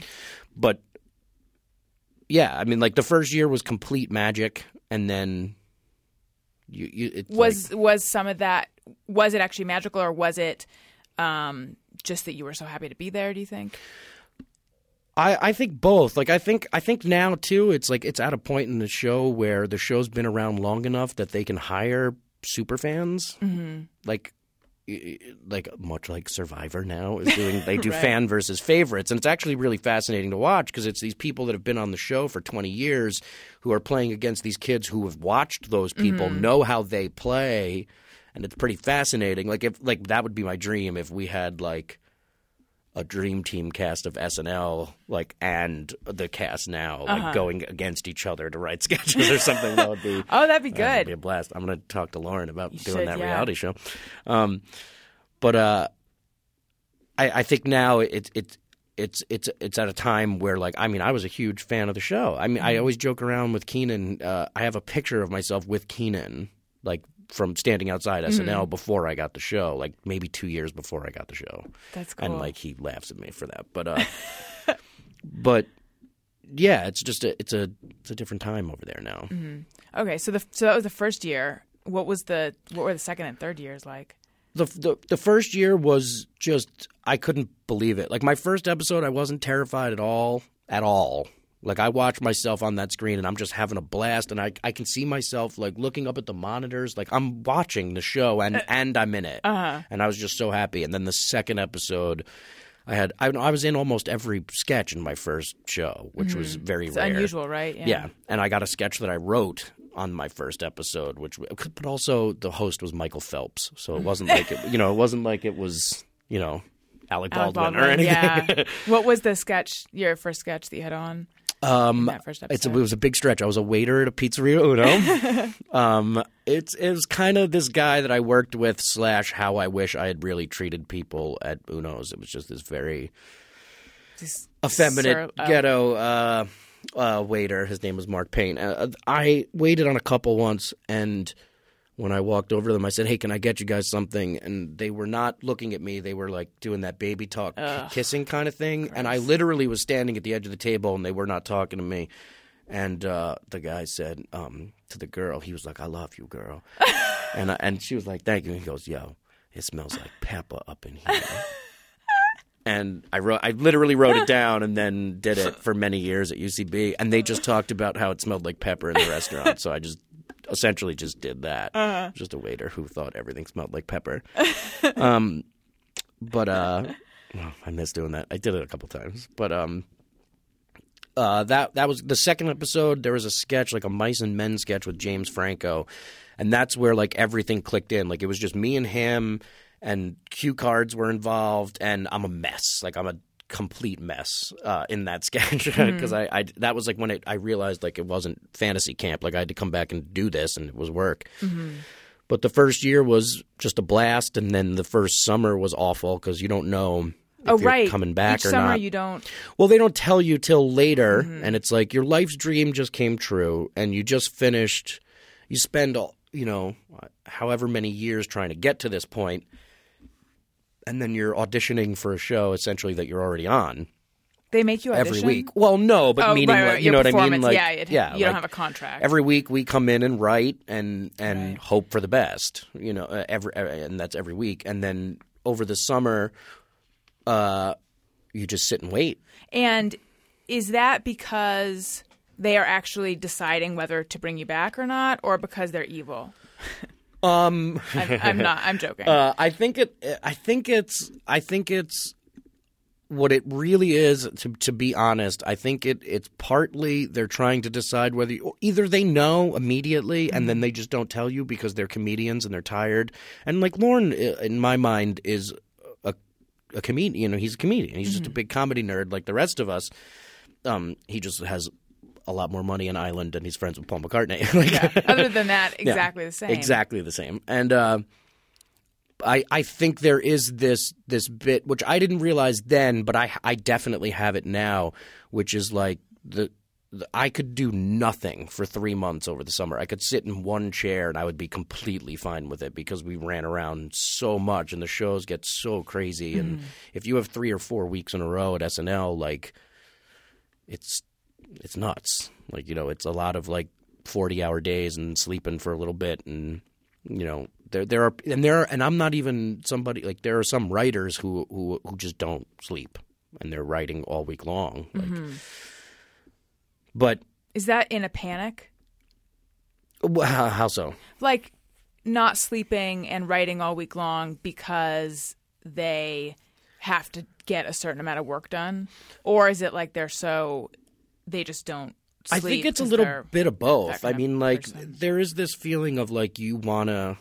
But yeah, I mean, like the first year was complete magic, and then you, you Was like- was some of that? Was it actually magical, or was it um, just that you were so happy to be there? Do you think? I, I think both. Like I think I think now too, it's like it's at a point in the show where the show's been around long enough that they can hire super fans, mm-hmm. like like much like Survivor now is doing. They do Right. fan versus favorites, and it's actually really fascinating to watch because it's these people that have been on the show for twenty years who are playing against these kids who have watched those people, know how they play, and it's pretty fascinating. Like if like that would be my dream if we had like a dream team cast of SNL, like and the cast now, like going against each other to write sketches or something. That would be Oh, that'd be that would be a good. blast. I'm going to talk to Lorne about doing should, that yeah. reality show. Um, but uh, I, I think now it's it's it's it's it's at a time where like I mean I was a huge fan of the show. I mean I Mm-hmm. always joke around with Kenan. Uh, I have a picture of myself with Kenan, like from standing outside SNL Mm-hmm. before I got the show, like maybe two years before I got the show That's cool. and like he laughs at me for that. But uh, but yeah, it's just a it's a it's a different time over there now. okay, so the so that was the first year. What was the what were the second and third years like? The, the the first year was just I couldn't believe it. Like my first episode, I wasn't terrified at all, at all. Like I watch myself on that screen and I'm just having a blast, and I I can see myself like looking up at the monitors, like I'm watching the show and and I'm in it, uh-huh. and I was just so happy. And then the second episode. I had I, I was in almost every sketch in my first show, which was very It's rare. unusual, right? Yeah, and I got a sketch that I wrote on my first episode, which but also the host was Michael Phelps, so it wasn't like it, you know, it wasn't like it was you know Alec Alec Baldwin, or anything. Yeah. what was the sketch? Your first sketch that you had on? Um, It's it was a big stretch. I was a waiter at a pizzeria Uno. um, it's it was kind of this guy that I worked with slash how I wish I had really treated people at Uno's. It was just this very Just effeminate sur- uh, ghetto uh, uh, waiter. His name was Mark Payne. Uh, I waited on a couple once, and when I walked over to them, I said, "Hey, can I get you guys something?" And they were not looking at me. They were like doing that baby talk, kissing kind of thing. And I literally was standing at the edge of the table, and they were not talking to me. And uh, the guy said um, to the girl, he was like, "I love you, girl," and I, and she was like, "Thank you." And he goes, "Yo, it smells like pepper up in here." and I wrote, I literally wrote it down and then did it for many years at UCB. And they just talked about how it smelled like pepper in the restaurant, so I just essentially just did that. Just a waiter who thought everything smelled like pepper. um, but uh, well, I miss doing that. I did it a couple times, but um. Uh, that that was the second episode. There was a sketch, like a mice and men sketch with James Franco, and that's where like everything clicked in. Like it was just me and him, and cue cards were involved, and I'm a mess. Like I'm a complete mess uh, in that sketch mm-hmm. because I, I that was like when it, I realized like it wasn't fantasy camp. Like I had to come back and do this, and it was work. Mm-hmm. But the first year was just a blast, and then the first summer was awful because you don't know. If oh, you're right. coming back Each or summer not. you don't. Well, they don't tell you till later, mm-hmm. and it's like your life's dream just came true, and you just finished. You spend, all you know, however many years trying to get to this point, and then you're auditioning for a show essentially that you're already on They make you audition every week. Well, no, but Oh, meaning right, right, like, you your know what I mean? Like, yeah, it- yeah, you don't have a contract. Every week we come in and write and and hope for the best. You know, uh, every uh, and that's every week, and then over the summer, uh, you just sit and wait. And is that because they are actually deciding whether to bring you back or not, or because they're evil? Um. I'm, I'm not. I'm joking. Uh, I think it. I think it's. I think it's. What it really is, to to be honest, I think it it's partly they're trying to decide whether you, either they know immediately and then they just don't tell you because they're comedians and they're tired. And like Lorne, in my mind, is a a comedian. You know, he's a comedian. He's just a big comedy nerd like the rest of us. Um, he just has a lot more money in Ireland and he's friends with Paul McCartney. like, Other than that, yeah, exactly the same. Exactly the same. And uh, I I think there is this this bit which I didn't realize then, but I I definitely have it now, which is like the. I could do nothing for three months over the summer. I could sit in one chair and I would be completely fine with it because we ran around so much and the shows get so crazy. And if you have three or four weeks in a row at SNL, like it's it's nuts. Like you know, it's a lot of like forty hour days and sleeping for a little bit, and you know, there there are and there are, and I'm not even somebody like there are some writers who who who just don't sleep and they're writing all week long. Like, mm-hmm. But Is that in a panic? how, how so? Like not sleeping and writing all week long because they have to get a certain amount of work done, or is it like they're so they just don't? I think it's a little bit of both. I mean, like person? there is this feeling of like you wanna,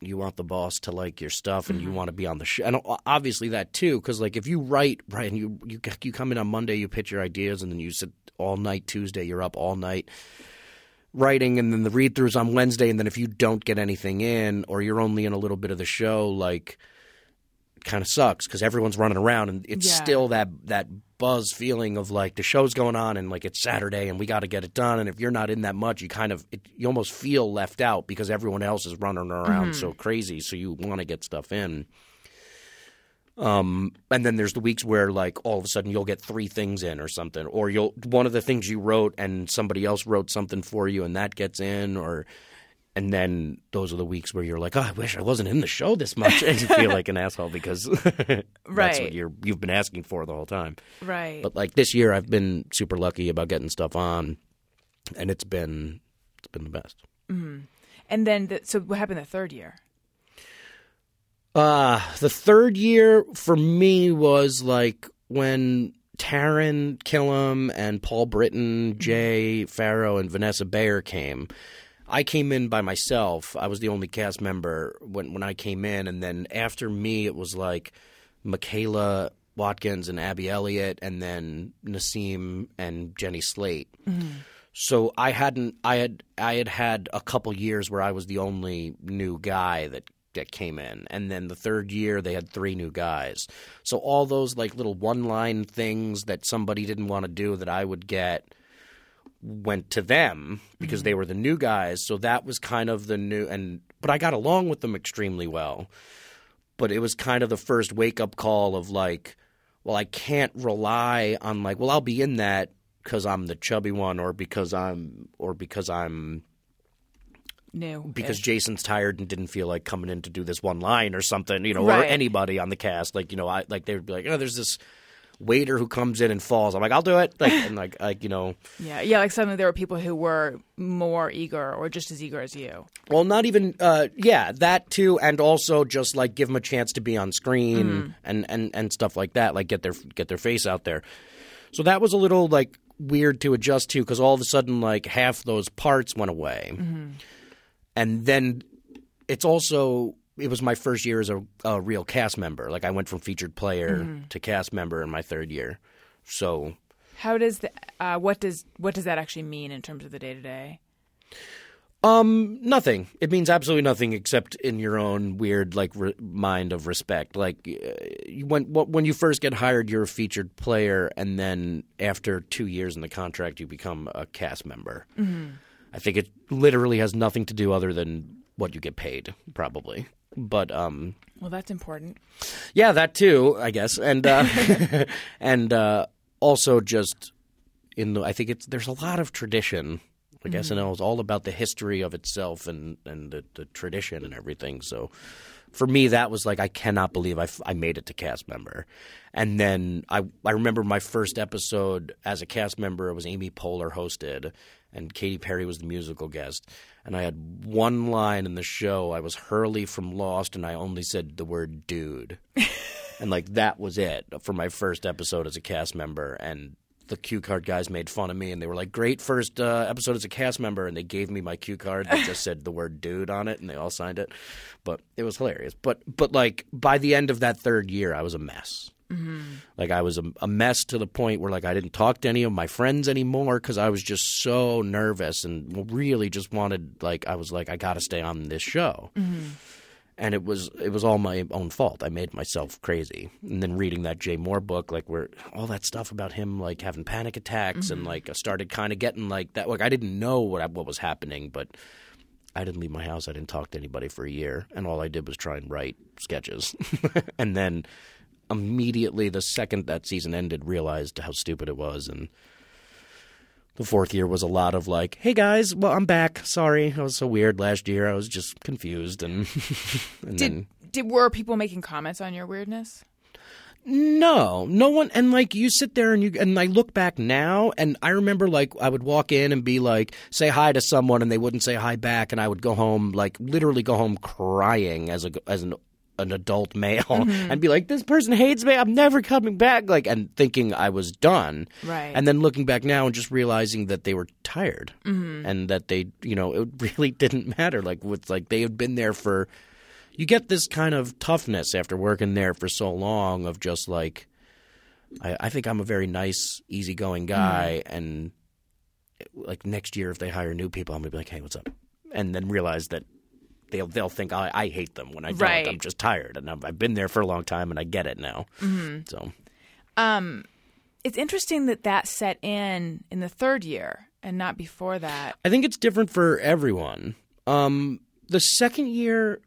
you want the boss to like your stuff, and you Mm-hmm. want to be on the show, and obviously that too, because like if you write right, and you you you come in on Monday, you pitch your ideas, and then you sit all night Tuesday, you're up all night writing, and then the read throughs on Wednesday, and then if you don't get anything in, or you're only in a little bit of the show, like kind of sucks because everyone's running around and it's Yeah. still that that buzz feeling of like the show's going on and like it's Saturday and we got to get it done and if you're not in that much you kind of it, you almost feel left out because everyone else is running around so crazy so you want to get stuff in. Um and then there's the weeks where like all of a sudden you'll get three things in or something or you'll one of the things you wrote and somebody else wrote something for you and that gets in or and then those are the weeks where you're like, oh, I wish I wasn't in the show this much, and you feel like an asshole because that's what you're you've been asking for the whole time. right. But like this year, I've been super lucky about getting stuff on, and it's been it's been the best. and then the, so what happened the third year? Uh the third year for me was like when Taran Killam and Paul Brittain, Jay Pharoah, and Vanessa Bayer came. I came in by myself. I was the only cast member when when I came in, and then after me, it was like Michaela Watkins and Abby Elliott, and then Nasim and Jenny Slate. Mm-hmm. So I hadn't. I had. I had had a couple years where I was the only new guy that that came in, and then the third year they had three new guys. So all those like little one line things that somebody didn't want to do that I would get went to them because they mm-hmm. were the new guys. So that was kind of the new and but I got along with them extremely well. But it was kind of the first wake up call of like, well, I can't rely on like, well, I'll be in that because I'm the chubby one or because I'm or because I'm New because Jason's tired and didn't feel like coming in to do this one line or something, you know, or anybody on the cast. Like, you know, I like they would be like, oh, there's this waiter who comes in and falls. I'm like, I'll do it. Like, and like, like you know, yeah, yeah. Like suddenly there were people who were more eager or just as eager as you. well, not even, uh, yeah, that too, and also just like give them a chance to be on screen and and and stuff like that, like get their get their face out there. So that was a little like weird to adjust to because all of a sudden, like half those parts went away, and then it's also it was my first year as a, a real cast member. Like I went from featured player to cast member in my third year. So How does the uh, what does what does that actually mean in terms of the day to day? um nothing. It means absolutely nothing except in your own weird like re- mind of respect. Like uh, you- when when you first get hired, you're a featured player, and then after two years in the contract, you become a cast member. I think it literally has nothing to do other than what you get paid, probably. But um, Well, that's important. Yeah, that too, I guess, and uh, and uh, also just in the. I think it's there's a lot of tradition. Like SNL is all about the history of itself and and the, the tradition and everything. So for me, that was like I cannot believe I, f- I made it to cast member. And then I I remember my first episode as a cast member. It was Amy Poehler hosted, and Katy Perry was the musical guest. And I had one line in the show. I was Hurley from Lost, and I only said the word "dude," and like that was it for my first episode as a cast member. And the cue card guys made fun of me, and they were like, "Great first uh, episode as a cast member," and they gave me my cue card that just said the word "dude" on it, and they all signed it. But it was hilarious. But but like by the end of that third year, I was a mess. Mm-hmm. Like I was a, a mess to the point where like I didn't talk to any of my friends anymore because I was just so nervous and really just wanted like I was like I got to stay on this show. Mm-hmm. And it was it was all my own fault. I made myself crazy. And then reading that Jay Mohr book, like where all that stuff about him like having panic attacks and mm-hmm. like I started kind of getting like that. Like I didn't know what I, what was happening, but I didn't leave my house. I didn't talk to anybody for a year, and all I did was try and write sketches. and then immediately, the second that season ended, realized how stupid it was. And the fourth year was a lot of like, "Hey guys, well I'm back. Sorry, I was so weird last year. I was just confused." And and then Did did were people making comments on your weirdness? No, no one. And like you sit there and you and I look back now, and I remember like I would walk in and be like, say hi to someone, and they wouldn't say hi back, and I would go home like literally go home crying as a as an an adult male mm-hmm. and be like, this person hates me. I'm never coming back. Like and thinking I was done. Right. And then looking back now and just realizing that they were tired mm-hmm. and that they, you know, it really didn't matter. Like with like they had been there for you get this kind of toughness after working there for so long of just like I, I think I'm a very nice, easygoing mm-hmm. guy and like next year if they hire new people I'm gonna be like, Hey, what's up? And then realize that they'll they'll think I, I hate them when I don't. Right. I'm just tired and I've, I've been there for a long time and I get it now. So Um, it's interesting that that set in in the third year and not before that. I think it's different for everyone. Um, the second year,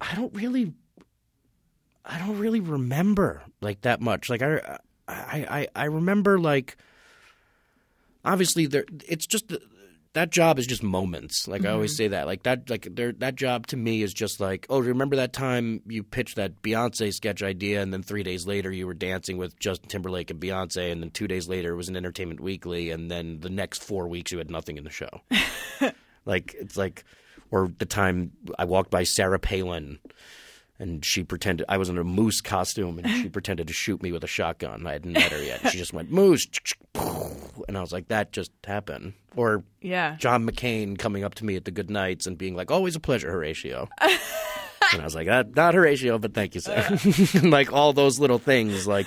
I don't really, I don't really remember like that much. Like I, I, I, I remember like, obviously there. It's just that job is just moments. Like I always mm-hmm. say that. Like that. Like there. That job to me is just like, oh, remember that time you pitched that Beyonce sketch idea, and then three days later you were dancing with Justin Timberlake and Beyonce, and then two days later it was an Entertainment Weekly, and then the next four weeks you had nothing in the show. like it's like, or the time I walked by Sarah Palin. And she pretended I was in a moose costume, and she pretended to shoot me with a shotgun. I hadn't met her yet. She just went moose, and I was like, "That just happened." Or Yeah. John McCain coming up to me at the good nights and being like, "Always a pleasure, Horatio." and I was like, "That not Horatio, but thank you, sir." And, like all those little things, like.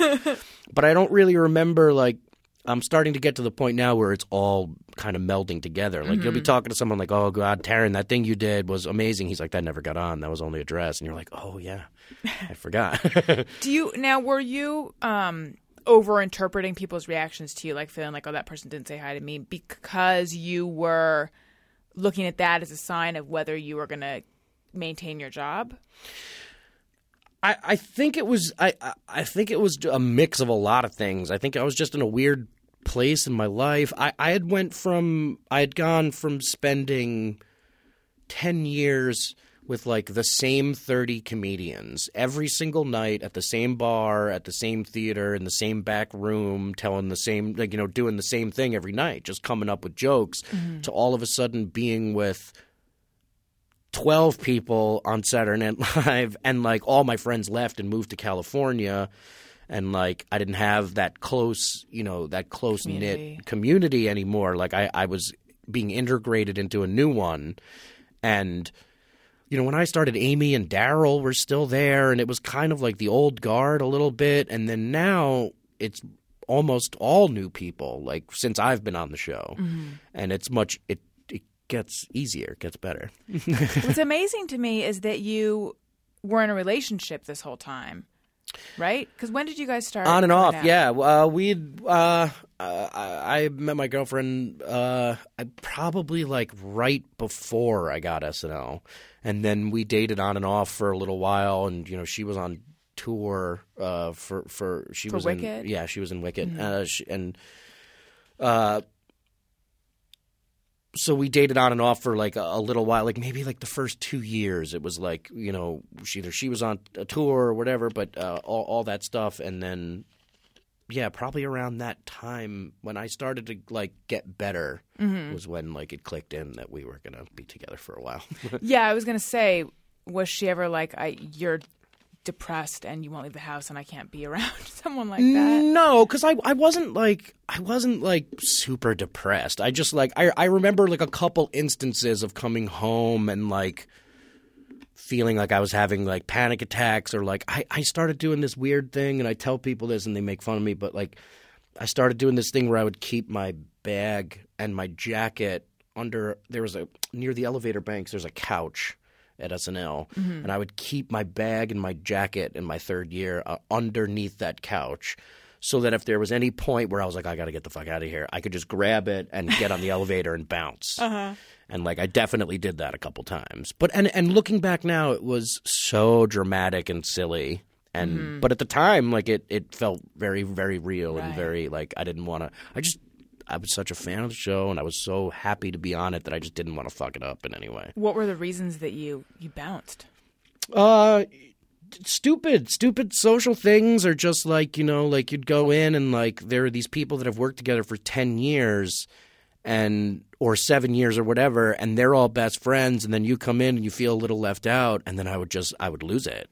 But I don't really remember. Like, I'm starting to get to the point now where it's all kind of melding together. Like, you'll be talking to someone like, "Oh God, Taran, that thing you did was amazing." He's like, "That never got on. That was only a dress." And you're like, "Oh yeah, I forgot." Do you now? Were you um over interpreting people's reactions to you, like feeling like, oh, that person didn't say hi to me, because you were looking at that as a sign of whether you were going to maintain your job? I, I think it was I, I think it was a mix of a lot of things. I think I was just in a weird place in my life. I, I had went from I had gone from spending ten years with like the same thirty comedians every single night at the same bar, at the same theater, in the same back room, telling the same like you know, doing the same thing every night, just coming up with jokes, mm-hmm. to all of a sudden being with 12 people on Saturday Night Live, and like all my friends left and moved to California. And like I didn't have that close, you know, that close knit community anymore. Like I, I was being integrated into a new one. And, you know, when I started, Amy and Darrell were still there, and it was kind of like the old guard a little bit. And then now it's almost all new people, like since I've been on the show. Mm-hmm. And it's much, it gets easier, gets better. What's amazing to me is that you were in a relationship this whole time, right? Because when did you guys start? on and off out? yeah uh, we uh, uh, I, met my girlfriend uh, I probably like right before I got SNL and then we dated on and off for a little while and you know she was on tour uh, for for she For was Wicked? in yeah she was in Wicked uh, she, and uh so we dated on and off for like a, a little while, like maybe like the first two years. It was like you know, she, either she was on a tour or whatever, but uh, all, all that stuff, and then yeah, probably around that time when I started to like get better was when like it clicked in that we were gonna be together for a while. Yeah, I was gonna say, was she ever like, I you're depressed and you won't leave the house and I can't be around someone like that? No, because I I wasn't like I wasn't like super depressed. I just like I I remember like a couple instances of coming home and like feeling like I was having like panic attacks or like I I started doing this weird thing and I tell people this and they make fun of me, but like I started doing this thing where I would keep my bag and my jacket under there was a near the elevator banks there's a couch at SNL mm-hmm. and I would keep my bag and my jacket in my third year uh, underneath that couch so that if there was any point where I was like I got to get the fuck out of here I could just grab it and get on the elevator and bounce. Uh-huh. And like I definitely did that a couple times. But and and looking back now it was so dramatic and silly. And mm-hmm. but at the time like it it felt very very real and very like I didn't want to I just I was such a fan of the show and I was so happy to be on it that I just didn't want to fuck it up in any way. What were the reasons that you you bounced? Uh stupid, stupid social things are just like you know, like you'd go in and like there are these people that have worked together for ten years, and or seven years or whatever, and they're all best friends, and then you come in and you feel a little left out, and then I would just I would lose it.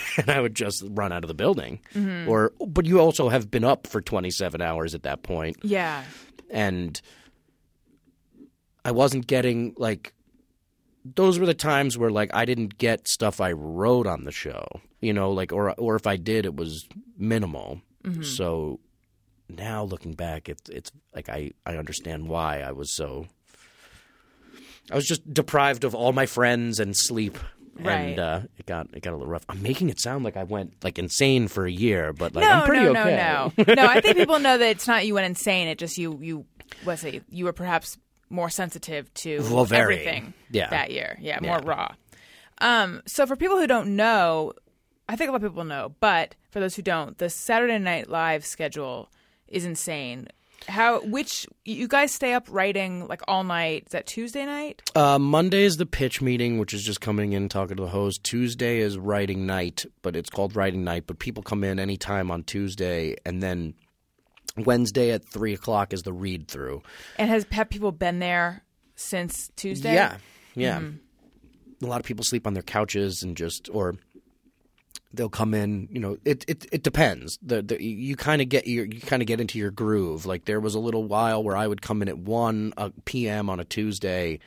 and I would just run out of the building, or but you also have been up for twenty seven hours at that point, Yeah. and I wasn't getting like those were the times where like I didn't get stuff I wrote on the show, you know, like or or if I did, it was minimal. Mm-hmm. So now looking back, it's it's like I I understand why I was so. I was just deprived of all my friends and sleep. Right. And uh, it got it got a little rough. I'm making it sound like I went like insane for a year, but like no, I'm pretty no, okay. no, no, no. I think people know that it's not you went insane. It just you, you, let's say you were perhaps more sensitive to Well, very. everything Yeah. that year. Yeah, more Yeah. raw. Um, so for people who don't know, I think a lot of people know, but for those who don't, the Saturday Night Live schedule is insane. How which you guys stay up writing like all night? Is that Tuesday night? Uh, Monday is the pitch meeting, which is just coming in talking to the host. Tuesday is writing night, but it's called writing night. But people come in anytime on Tuesday, and then Wednesday at three o'clock is the read through. And has have people been there since Tuesday? Yeah, yeah. Mm-hmm. A lot of people sleep on their couches and just or they'll come in. You know, it it, it depends. The, the you kind of get your you kind of get into your groove. Like there was a little while where I would come in at one uh, p.m. on a Tuesday.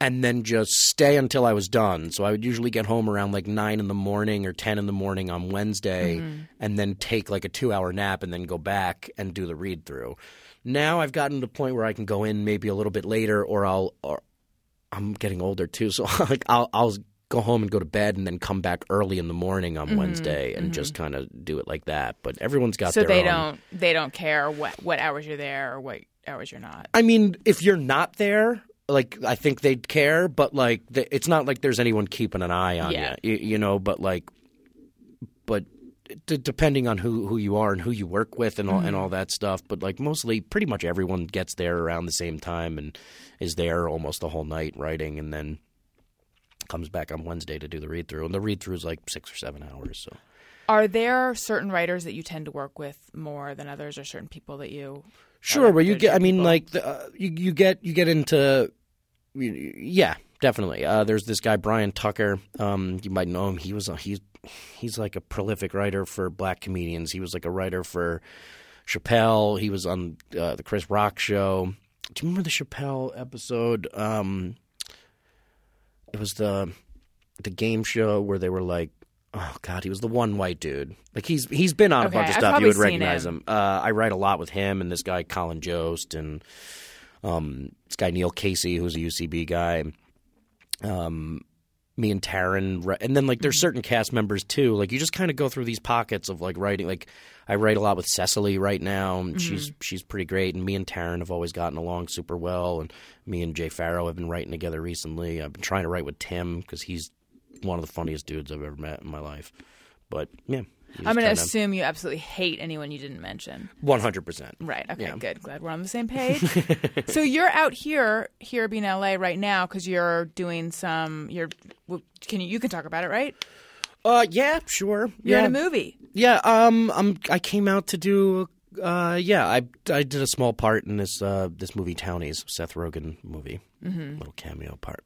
And then just stay until I was done. So I would usually get home around like nine in the morning or ten in the morning on Wednesday, and then take like a two-hour nap, and then go back and do the read through. Now I've gotten to the point where I can go in maybe a little bit later, or I'll or I'm getting older too, so like I'll I'll go home and go to bed and then come back early in the morning on mm-hmm, Wednesday and mm-hmm. just kind of do it like that. But everyone's got So their they own. don't they don't care what what hours you're there or what hours you're not. I mean, if you're not there, like I think they'd care, but like it's not like there's anyone keeping an eye on Yeah. you, you, know. But like, but d- depending on who who you are and who you work with and all and mm-hmm. all that stuff. But like mostly, pretty much everyone gets there around the same time and is there almost the whole night writing, and then comes back on Wednesday to do the read through. And the read through is like six or seven hours. So Are there certain writers that you tend to work with more than others, or certain people that you? Sure, well, you get. I mean, people. like the, uh, you you get you get into. Yeah, definitely. Uh, there's this guy Bryan Tucker. Um, you might know him. He was a, he's he's like a prolific writer for black comedians. He was like a writer for Chappelle. He was on uh, the Chris Rock show. Do you remember the Chappelle episode? Um, it was the the game show where they were like, oh god, he was the one white dude. Like he's he's been on Okay, a bunch of I've stuff. You would recognize him. him. Uh, I write a lot with him and this guy Colin Jost and um, this guy Neil Casey, who's a UCB guy. Um, me and Taran, and then like there's certain cast members too. Like you just kind of go through these pockets of like writing. Like I write a lot with Cecily right now. and mm-hmm. She's she's pretty great, and me and Taran have always gotten along super well. And me and Jay Pharoah have been writing together recently. I've been trying to write with Tim because he's one of the funniest dudes I've ever met in my life. But yeah, I'm going to assume you absolutely hate anyone you didn't mention. one hundred percent. Right. Okay. Yeah. Good. Glad we're on the same page. so you're out here, here being LA right now because you're doing some. You're. Can you? You can talk about it, right? Uh, yeah, sure. You're yeah. in a movie. Yeah, um, I'm. I came out to do. Uh, yeah, I I did a small part in this uh this movie Townies, Seth Rogen movie, mm-hmm. little cameo part.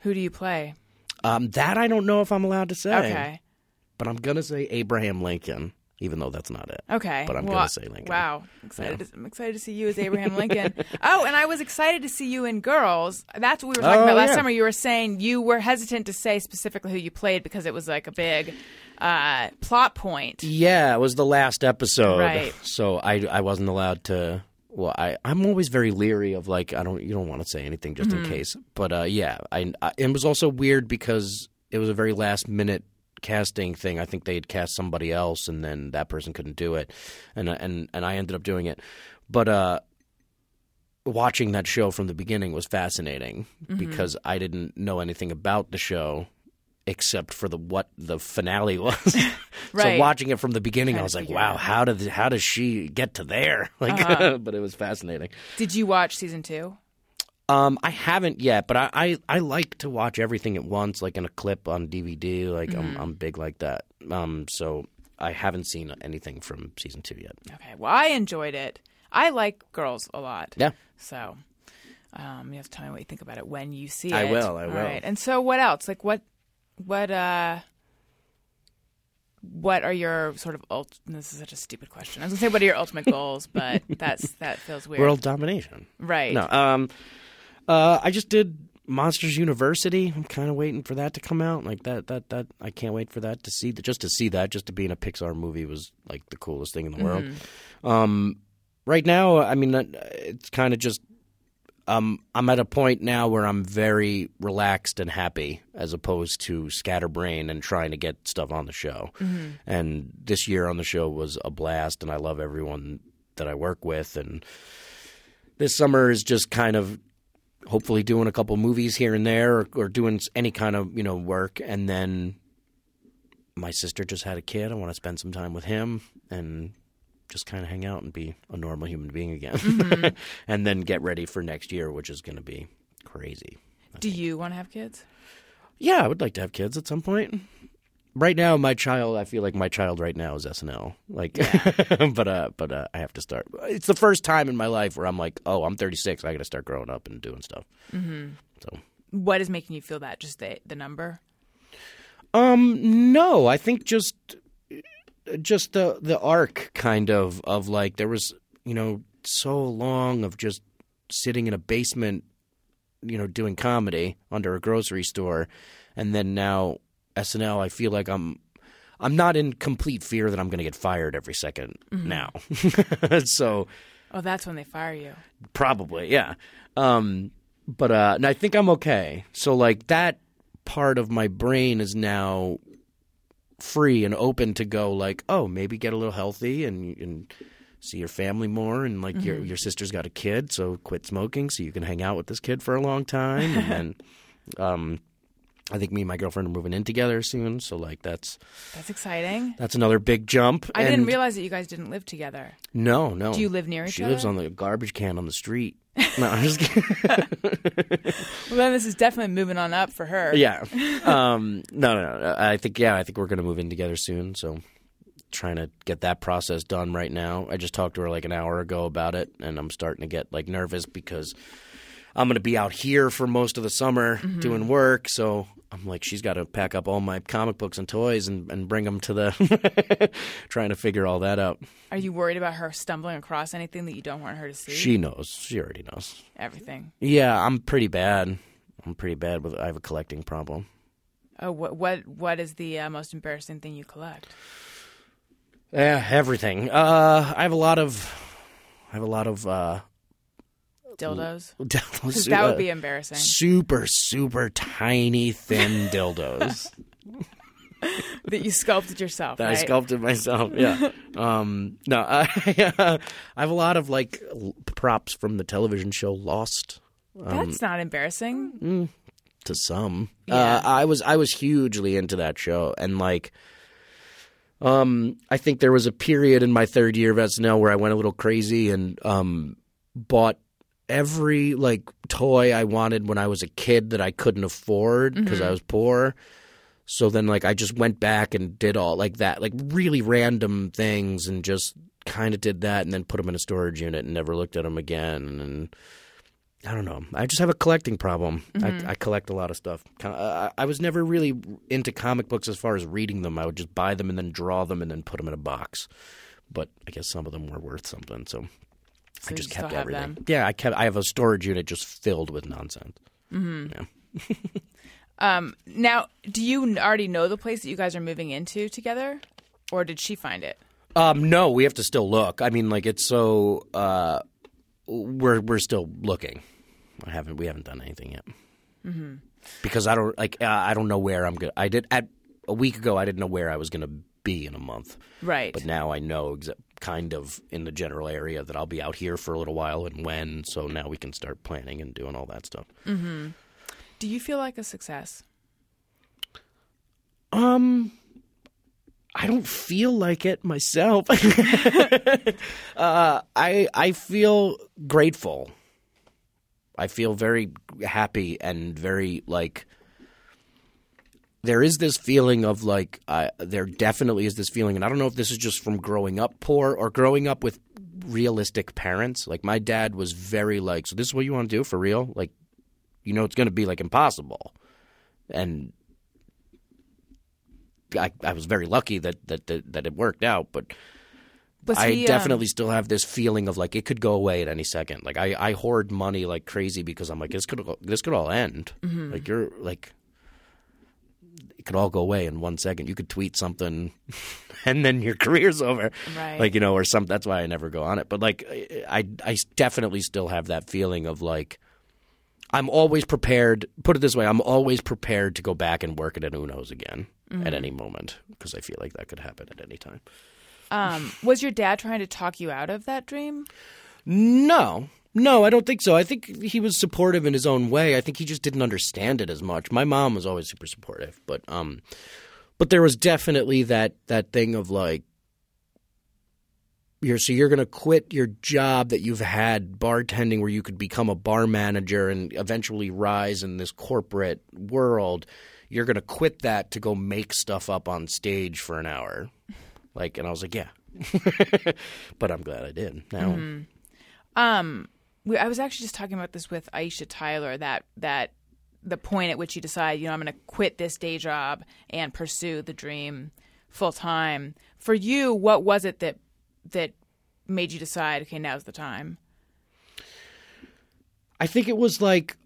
Who do you play? Um, that I don't know if I'm allowed to say. Okay. but I'm gonna say Abraham Lincoln, even though that's not it. Okay. but I'm Well, gonna say Lincoln. Wow. Excited to, I'm excited to see you as Abraham Lincoln. oh, and I was excited to see you in Girls. That's what we were talking Oh, about last yeah. summer. You were saying you were hesitant to say specifically who you played because it was like a big uh, plot point. Yeah, it was the last episode, Right. so I I wasn't allowed to. Well, I I'm always very leery of like I don't you don't want to say anything just Mm-hmm. in case. But uh, yeah, I, I it was also weird because it was a very last minute casting thing. I think they had cast somebody else, and then that person couldn't do it, and and and I ended up doing it. But uh, watching that show from the beginning was fascinating Mm-hmm. because I didn't know anything about the show except for the what the finale was. Right. So watching it from the beginning, I was like, "Wow, how did how does she get to there?" Like, Uh-huh. but it was fascinating. Did you watch season two? Um, I haven't yet, but I, I, I like to watch everything at once, like in a clip on DVD. Like I'm I'm big like that. Um, so I haven't seen anything from season two yet. Okay. Well, I enjoyed it. I like girls a lot. Yeah. So, um, you have to tell me what you think about it when you see I it. I will, I All will. right. And so, what else? Like, what, what, uh, what are your sort of ult? This is such a stupid question. I was gonna say, what are your ultimate goals? But that's that feels weird. World domination. right? No. Um, uh, I just did Monsters University. I'm kind of waiting for that to come out. Like that, that, that. I can't wait for that to see. Just to see that, just to be in a Pixar movie was like the coolest thing in the world. Um, right now, I mean, it's kind of just. Um, I'm at a point now where I'm very relaxed and happy, as opposed to scatterbrain and trying to get stuff on the show. And this year on the show was a blast, and I love everyone that I work with. And this summer is just kind of hopefully doing a couple movies here and there or, or doing any kind of you know work. And then my sister just had a kid. I want to spend some time with him and just kind of hang out and be a normal human being again. Mm-hmm. And then get ready for next year which is going to be crazy Do you want to have kids? yeah i would like to have kids at some point right now my child i feel like my child right now is snl like but uh but uh, i have to start it's the first time in my life where i'm like oh i'm 36 i gotta start growing up and doing stuff mm-hmm. so What is making you feel that? Just the the number? um no i think just just the the arc kind of of like there was you know so long of just sitting in a basement you know doing comedy under a grocery store and then now SNL I feel like I'm I'm not in complete fear that I'm going to get fired every 2nd now. so Oh, that's when they fire you. probably, yeah. Um but uh and I think I'm okay. So like that part of my brain is now free and open to go like, oh, maybe get a little healthy and and see your family more and like your your sister's got a kid, so quit smoking so you can hang out with this kid for a long time and then um I think me and my girlfriend are moving in together soon, so like that's That's exciting. that's another big jump. I didn't realize that you guys didn't live together. No, no. Do you live near each other? She lives on the garbage can on the street. No, I'm just kidding. Well, then this is definitely moving on up for her. yeah. Um, no, no, no. I think yeah, I think we're gonna move in together soon. So trying to get that process done right now. I just talked to her like an hour ago about it, and I'm starting to get like nervous because I'm gonna be out here for most of the summer doing work. So I'm like, she's got to pack up all my comic books and toys and, and bring them to the. trying to figure all that out. Are you worried about her stumbling across anything that you don't want her to see? She knows. She already knows. Everything. Yeah, I'm pretty bad. I'm pretty bad with. I have a collecting problem. Oh, what what what is the uh, most embarrassing thing you collect? Yeah, everything. Uh, I have a lot of. I have a lot of. Uh, Dildos. dildos. that uh, would be embarrassing. super super tiny thin dildos that you sculpted yourself. that right? I sculpted myself. Yeah. um. No. I, I have a lot of like l- props from the television show Lost. That's not embarrassing. to some. Yeah. Uh, I was I was hugely into that show, and like, um, I think there was a period in my third year of SNL where I went a little crazy and um, bought every like toy I wanted when I was a kid that I couldn't afford because I was poor. So then, like, I just went back and did all like that, like really random things, and just kind of did that, and then put them in a storage unit and never looked at them again. And I don't know. I just have a collecting problem. I, I collect a lot of stuff. Uh, I I was never really into comic books as far as reading them. I would just buy them and then draw them and then put them in a box. But I guess some of them were worth something, so, So I just kept everything. them. Yeah, I kept. I have a storage unit just filled with nonsense. Now, do you already know the place that you guys are moving into together, or did she find it? Um, no, we have to still look. I mean, like it's so. Uh, we're we're still looking. I haven't. We haven't done anything yet. Mm-hmm. Because I don't like. Uh, I don't know where I'm gonna. I did at a week ago. I didn't know where I was gonna be in a month. Right. But now I know exa- kind of in the general area that I'll be out here for a little while and when. So now we can start planning and doing all that stuff. do you feel like a success? Um, I don't feel like it myself. uh, I I feel grateful. I feel very happy and very like there is this feeling of like uh, there definitely is this feeling and i don't know if this is just from growing up poor or growing up with realistic parents like my dad was very like so this is what you want to do for real like you know it's going to be like impossible and I, I was very lucky that, that that that it worked out but Was I he, um, definitely still have this feeling of like it could go away at any second. Like I, I hoard money like crazy because I'm like this could this could all end. Mm-hmm. Like you're like it could all go away in one second. You could tweet something, and then your career's over. Right. Like you know, or some. That's why I never go on it. But like I I definitely still have that feeling of like. I'm always prepared. Put it this way: I'm always prepared to go back and work at an Uno's again Mm-hmm. at any moment because I feel like that could happen at any time. um, was your dad trying to talk you out of that dream? No, no, I don't think so. I think he was supportive in his own way. I think he just didn't understand it as much. My mom was always super supportive, but um, but there was definitely that that thing of like, you're so you're gonna quit your job that you've had bartending, where you could become a bar manager and eventually rise in this corporate world. You're gonna quit that to go make stuff up on stage for an hour, like, and I was like, yeah. but I'm glad I did. Now, Um, we, I was actually just talking about this with Aisha Tyler that that the point at which you decide, you know, I'm going to quit this day job and pursue the dream full time. For you, what was it that that made you decide, okay, now's the time? I think it was like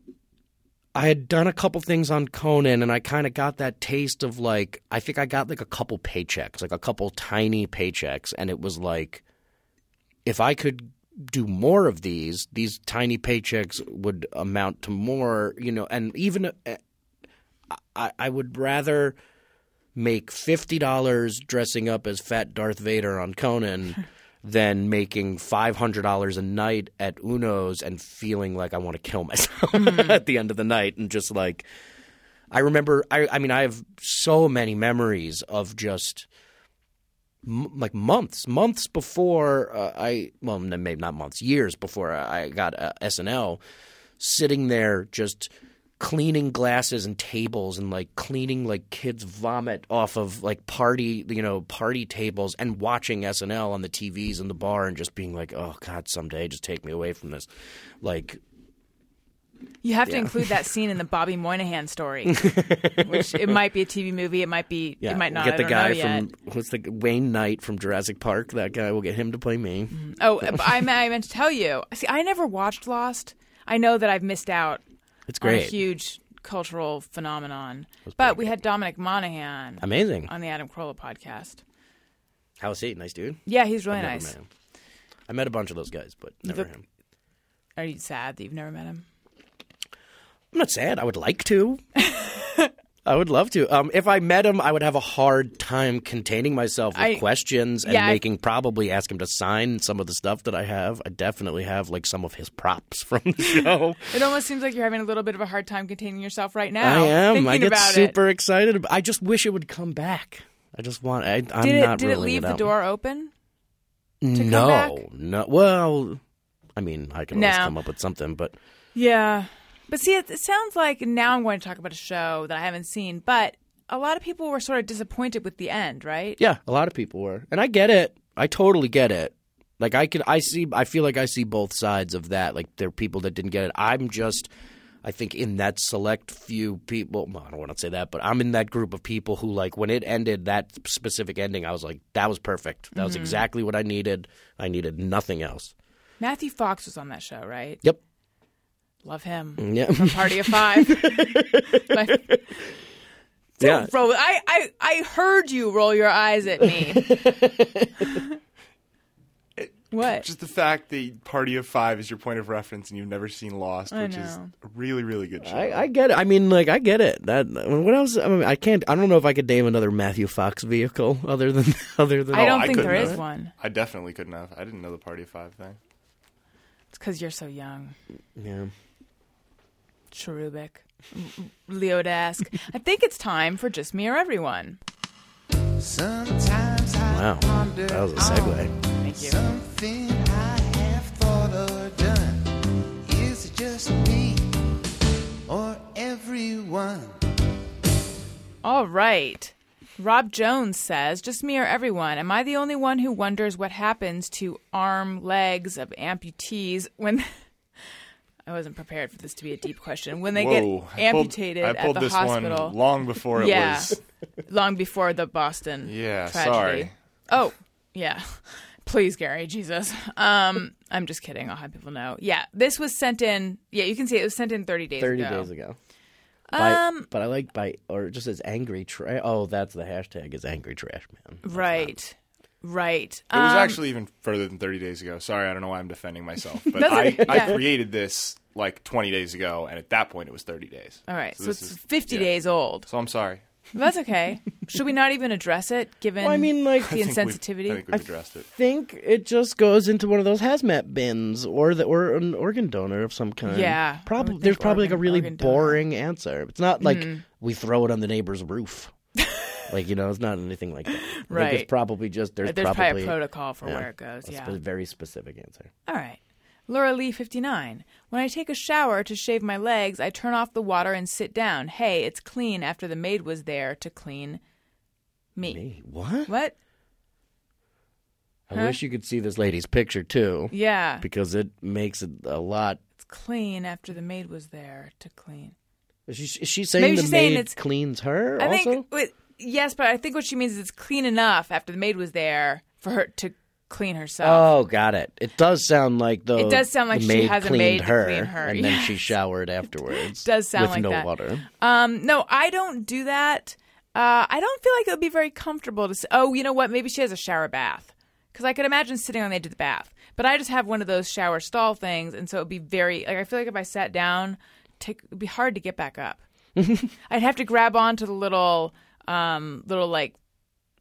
I had done a couple things on Conan and I kind of got that taste of like I think I got like a couple paychecks, like a couple tiny paychecks and it was like if I could do more of these, these tiny paychecks would amount to more, you know, and even uh, I, I would rather make fifty dollars dressing up as Fat Darth Vader on Conan than making five hundred dollars a night at Uno's and feeling like I want to kill myself at the end of the night and just like I remember I I mean I have so many memories of just m- like months months before uh, I well maybe not months years before I got uh, SNL sitting there just cleaning glasses and tables and like cleaning like kids vomit off of like party you know party tables and watching SNL on the TVs in the bar and just being like oh god someday just take me away from this. Like You have to include that scene in the Bobby Moynihan story, which it might be a TV movie, it might be, it might not. we'll get I the don't guy know yet. from what's the Wayne Knight from Jurassic Park that guy we'll get him to play me mm-hmm. Oh, but I, meant- I meant to tell you. See, I never watched Lost. I know that I've missed out it's on a great huge cultural phenomenon. But we had Dominic Monaghan amazing on the Adam Carolla podcast. How's he nice dude Yeah, he's really never nice. met him. I met a bunch of those guys but never him Are you sad that you've never met him? I'm not sad. I would like to. I would love to. Um, if I met him, I would have a hard time containing myself with I- questions and yeah, I- making probably ask him to sign some of the stuff that I have. I definitely have like some of his props from the show. It almost seems like you're having a little bit of a hard time containing yourself right now. I am. I get super excited. ab- I just wish it would come back. I just want. I, I'm It. Did not it? Did it leave the door open? no, back? no. Well, I mean, I can always No. come up with something, but Yeah. But see, it, it sounds like now I'm going to talk about a show that I haven't seen, but a lot of people were sort of disappointed with the end, right? Yeah, a lot of people were, and I get it. I totally get it. Like I can, I see. I feel like I see both sides of that. Like there are people that didn't get it. I'm just, I think, in that select few people. Well, I don't want to say that, but I'm in that group of people who like when it ended that specific ending. I was like, that was perfect. That was mm-hmm. exactly what I needed. I needed nothing else. Matthew Fox was on that show, right? Yep. Love him. Mm, yeah. Party of Five. My- yeah. Roll, I, I, I heard you roll your eyes at me. what? Just the fact that Party of Five is your point of reference and you've never seen Lost, I which is a really, really good show. I, I get it. I mean, like, I get it. That I mean, what else? I mean, I can't. I don't know if I could name another Matthew Fox vehicle other than other than. I don't Oh, I think there couldn't is one. I definitely couldn't have. I didn't know the Party of Five thing. It's because you're so young. Yeah. Cherubic. Leodask. I think it's time for Just Me or Everyone. Sometimes I Wow, wonder that was a segue. Thank you. Something I have thought or done. Is it just me or everyone? All right. Rob Jones says, just me or everyone, am I the only one who wonders what happens to arm, legs of amputees when. I wasn't prepared for this to be a deep question. When they Whoa, get I pulled- amputated I pulled at the this hospital. one long before it yeah. was. long before the Boston Yeah, tragedy. sorry. Oh, yeah. Please, Gary, Jesus. Um, I'm just kidding. I'll have people know. Yeah, this was sent in. Yeah, you can see it was sent in 30 days 30 ago. days ago. By, Um, but I like by or it just says angry trash. Oh, that's the hashtag is angry trash man. Right. Right. It was Um, actually even further than 30 days ago. Sorry, I don't know why I'm defending myself, but I, okay, I created this like 20 days ago, and at that point it was 30 days. All right. So, this it's is- 50 yeah. days old. So I'm sorry. That's okay. Should we not even address it given Well, I mean, like- the I think we've- insensitivity? I think we've addressed it. think it just goes into one of those hazmat bins or the or an organ donor of some kind. Yeah, I would probably there's probably like a really organ donor. boring answer. It's not like Mm-hmm. we throw it on the neighbor's roof. Like you know, it's not anything like that. I Right. it's probably just there's, There's probably, probably a protocol for yeah, where it goes. Yeah. spe- very specific answer. All right. Laura Lee 59. When I take a shower to shave my legs, I turn off the water and sit down. Hey, it's clean after the maid was there to clean me. Me? What? What? I Huh? wish you could see this lady's picture too, Yeah. because it makes it a lot. It's clean after the maid was there to clean. Is she, is she saying Maybe the saying maid it's- cleans her? I also, think wait, yes, but I think what she means is it's clean enough after the maid was there for her to clean herself. Oh, got it. It does sound like though. It does sound like the she maid has a maid to her, clean her, and then she showered afterwards. Does sound with like no that. water. Um, no, I don't do that. Uh, I don't feel like it would be very comfortable to. s oh, you know what? Maybe she has a shower bath because I could imagine sitting on the edge of the bath. But I just have one of those shower stall things, and so it'd be very like I feel like if I sat down, take, it'd be hard to get back up. I'd have to grab onto the little, um, little like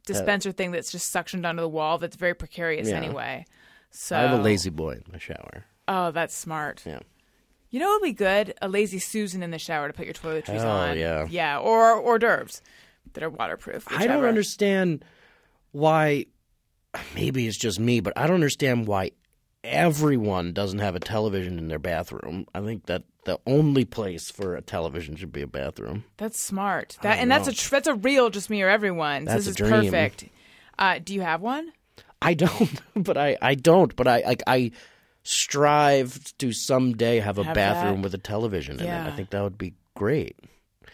dispenser thing that's just suctioned onto the wall. That's very precarious Yeah. anyway. So I have a lazy boy in my shower. Oh, that's smart. Yeah. You know what would be good? A lazy Susan in the shower to put your toiletries Hell, on. yeah. Yeah, or hors d'oeuvres that are waterproof. I don't whichever. understand why. Maybe it's just me, but I don't understand why everyone doesn't have a television in their bathroom. I think that the only place for a television should be a bathroom. That's smart. That and that's a that's a real just me or everyone. That's this a is dream. perfect. Uh, do you have one? I don't, but I, I don't, but I like I strive to someday have a Have bathroom that. with a television in it. I think that would be great.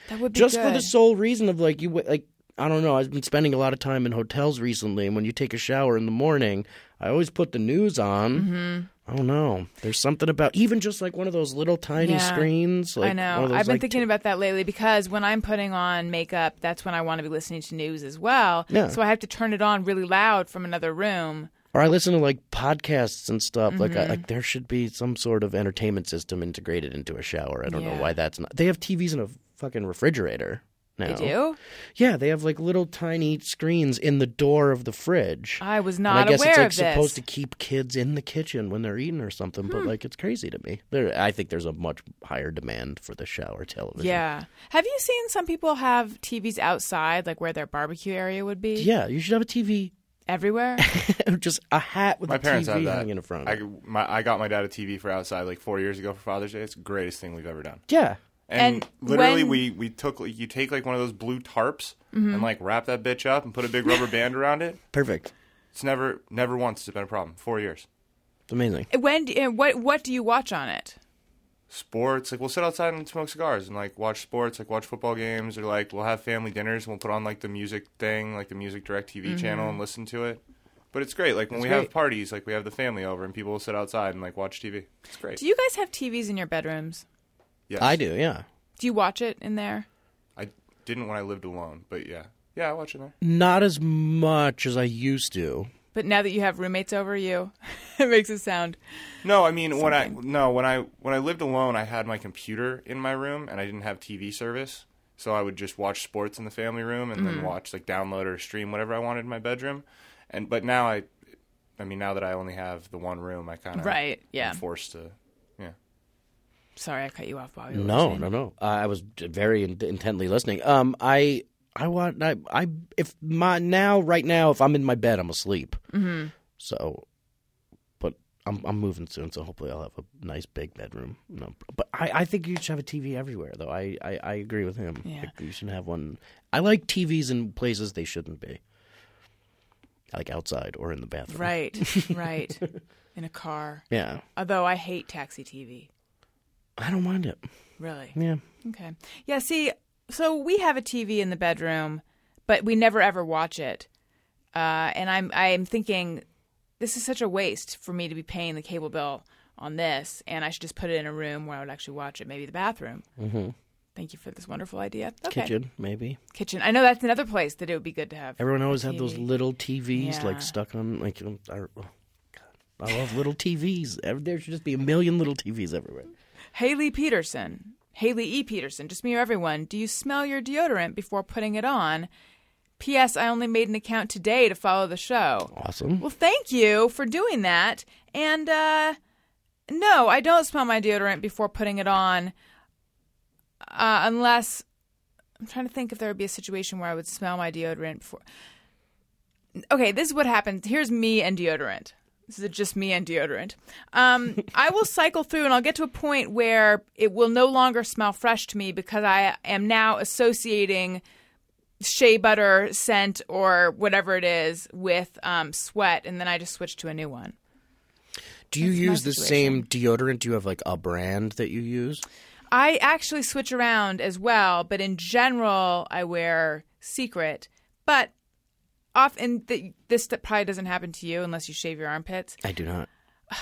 That would be Just for the sole reason of like you like I don't know. I've been spending a lot of time in hotels recently, and when you take a shower in the morning, I always put the news on. Mm-hmm. I don't know. There's something about even just like one of those little tiny Yeah. screens. Like I know. those, I've been like, thinking about that lately because when I'm putting on makeup, that's when I want to be listening to news as well. Yeah. So I have to turn it on really loud from another room. or I listen to like podcasts and stuff. Like Mm-hmm. I, like there should be some sort of entertainment system integrated into a shower. I don't Yeah. know why that's not. They have TVs in a fucking refrigerator now. They do. Yeah, they have like little tiny screens in the door of the fridge. I was not And not I guess aware it's like of this. supposed to keep kids in the kitchen when they're eating or something, Hmm. but like it's crazy to me. There, I think there's a much higher demand for the shower television. Yeah. Have you seen some people have TVs outside, like where their barbecue area would be? yeah. You should have a TV, Everywhere? just a hat with My a parents TV have that. hanging in front. I, my, I got my dad a TV for outside like four years ago for Father's Day. It's the greatest thing we've ever done. yeah, And, And literally, when- we we took you take like one of those blue tarps Mm-hmm. and like wrap that bitch up and put a big rubber band around it. perfect. It's never never once has been a problem. Four years. It's amazing. when do- what what do you watch on it? Sports, like we'll sit outside and smoke cigars and like watch sports, like watch football games, or like we'll have family dinners and we'll put on like the music thing, like the music direct TV channel, and listen to it. But it's great. Like when That's we great. have parties, like we have the family over and people will sit outside and like watch TV. It's great. Do you guys have TVs in your bedrooms? Yes. I do. Yeah. Do you watch it in there? I didn't when I lived alone, but yeah, yeah, I watch it there. Not as much as I used to. But now that you have roommates over you, it makes it sound. No, I mean when I no when I when I lived alone, I had my computer in my room and I didn't have TV service, so I would just watch sports in the family room and Mm-hmm. then watch like download or stream whatever I wanted in my bedroom. And but now I, I mean now that I only have the one room, I kind of Right, yeah. I'm forced to. Sorry, I cut you off, Bobby. What were you No, no, no. Uh, I was very in- intently listening. Um, I, I want, I, I, if my now, right now, if I'm in my bed, I'm asleep. Mm-hmm. So, but I'm I'm moving soon, so hopefully I'll have a nice big bedroom. No, but I, I think you should have a TV everywhere, though. I, I, I agree with him. Yeah. Like, you should have one. I like TVs in places they shouldn't be, like outside or in the bathroom. Right, right. In a car. Yeah, Although I hate taxi TV. I don't mind it. Really. Yeah. Okay. Yeah, see, so we have a TV in the bedroom, but we never ever watch it. Uh, and I'm I'm thinking this is such a waste for me to be paying the cable bill on this, and I should just put it in a room where I would actually watch it, maybe the bathroom. Mm-hmm. Thank you for this wonderful idea. Okay. Kitchen, maybe. Kitchen. I know that's another place that it would be good to have. Everyone always TV. those little TVs Yeah. like stuck on like. I, oh, God. I love little TVs. There should just be a million little TVs everywhere. Haley Peterson. Haley E. Peterson. Just me or everyone. Do you smell your deodorant before putting it on? P.S. I only made an account today to follow the show. Awesome. Well, thank you for doing that. And uh, no, I don't smell my deodorant before putting it on, uh, unless I'm trying to think if there would be a situation where I would smell my deodorant before. Okay, this is what happens. Here's me and deodorant. This is just me and deodorant. Um, I will cycle through and I'll get to a point where it will no longer smell fresh to me because I am now associating shea butter scent or whatever it is with um, sweat, and then I just switch to a new one. Do you That's use the same deodorant? Do you have like a brand that you use? I actually switch around as well, but in general, I wear Secret. But often, th- this probably doesn't happen to you unless you shave your armpits. I do not.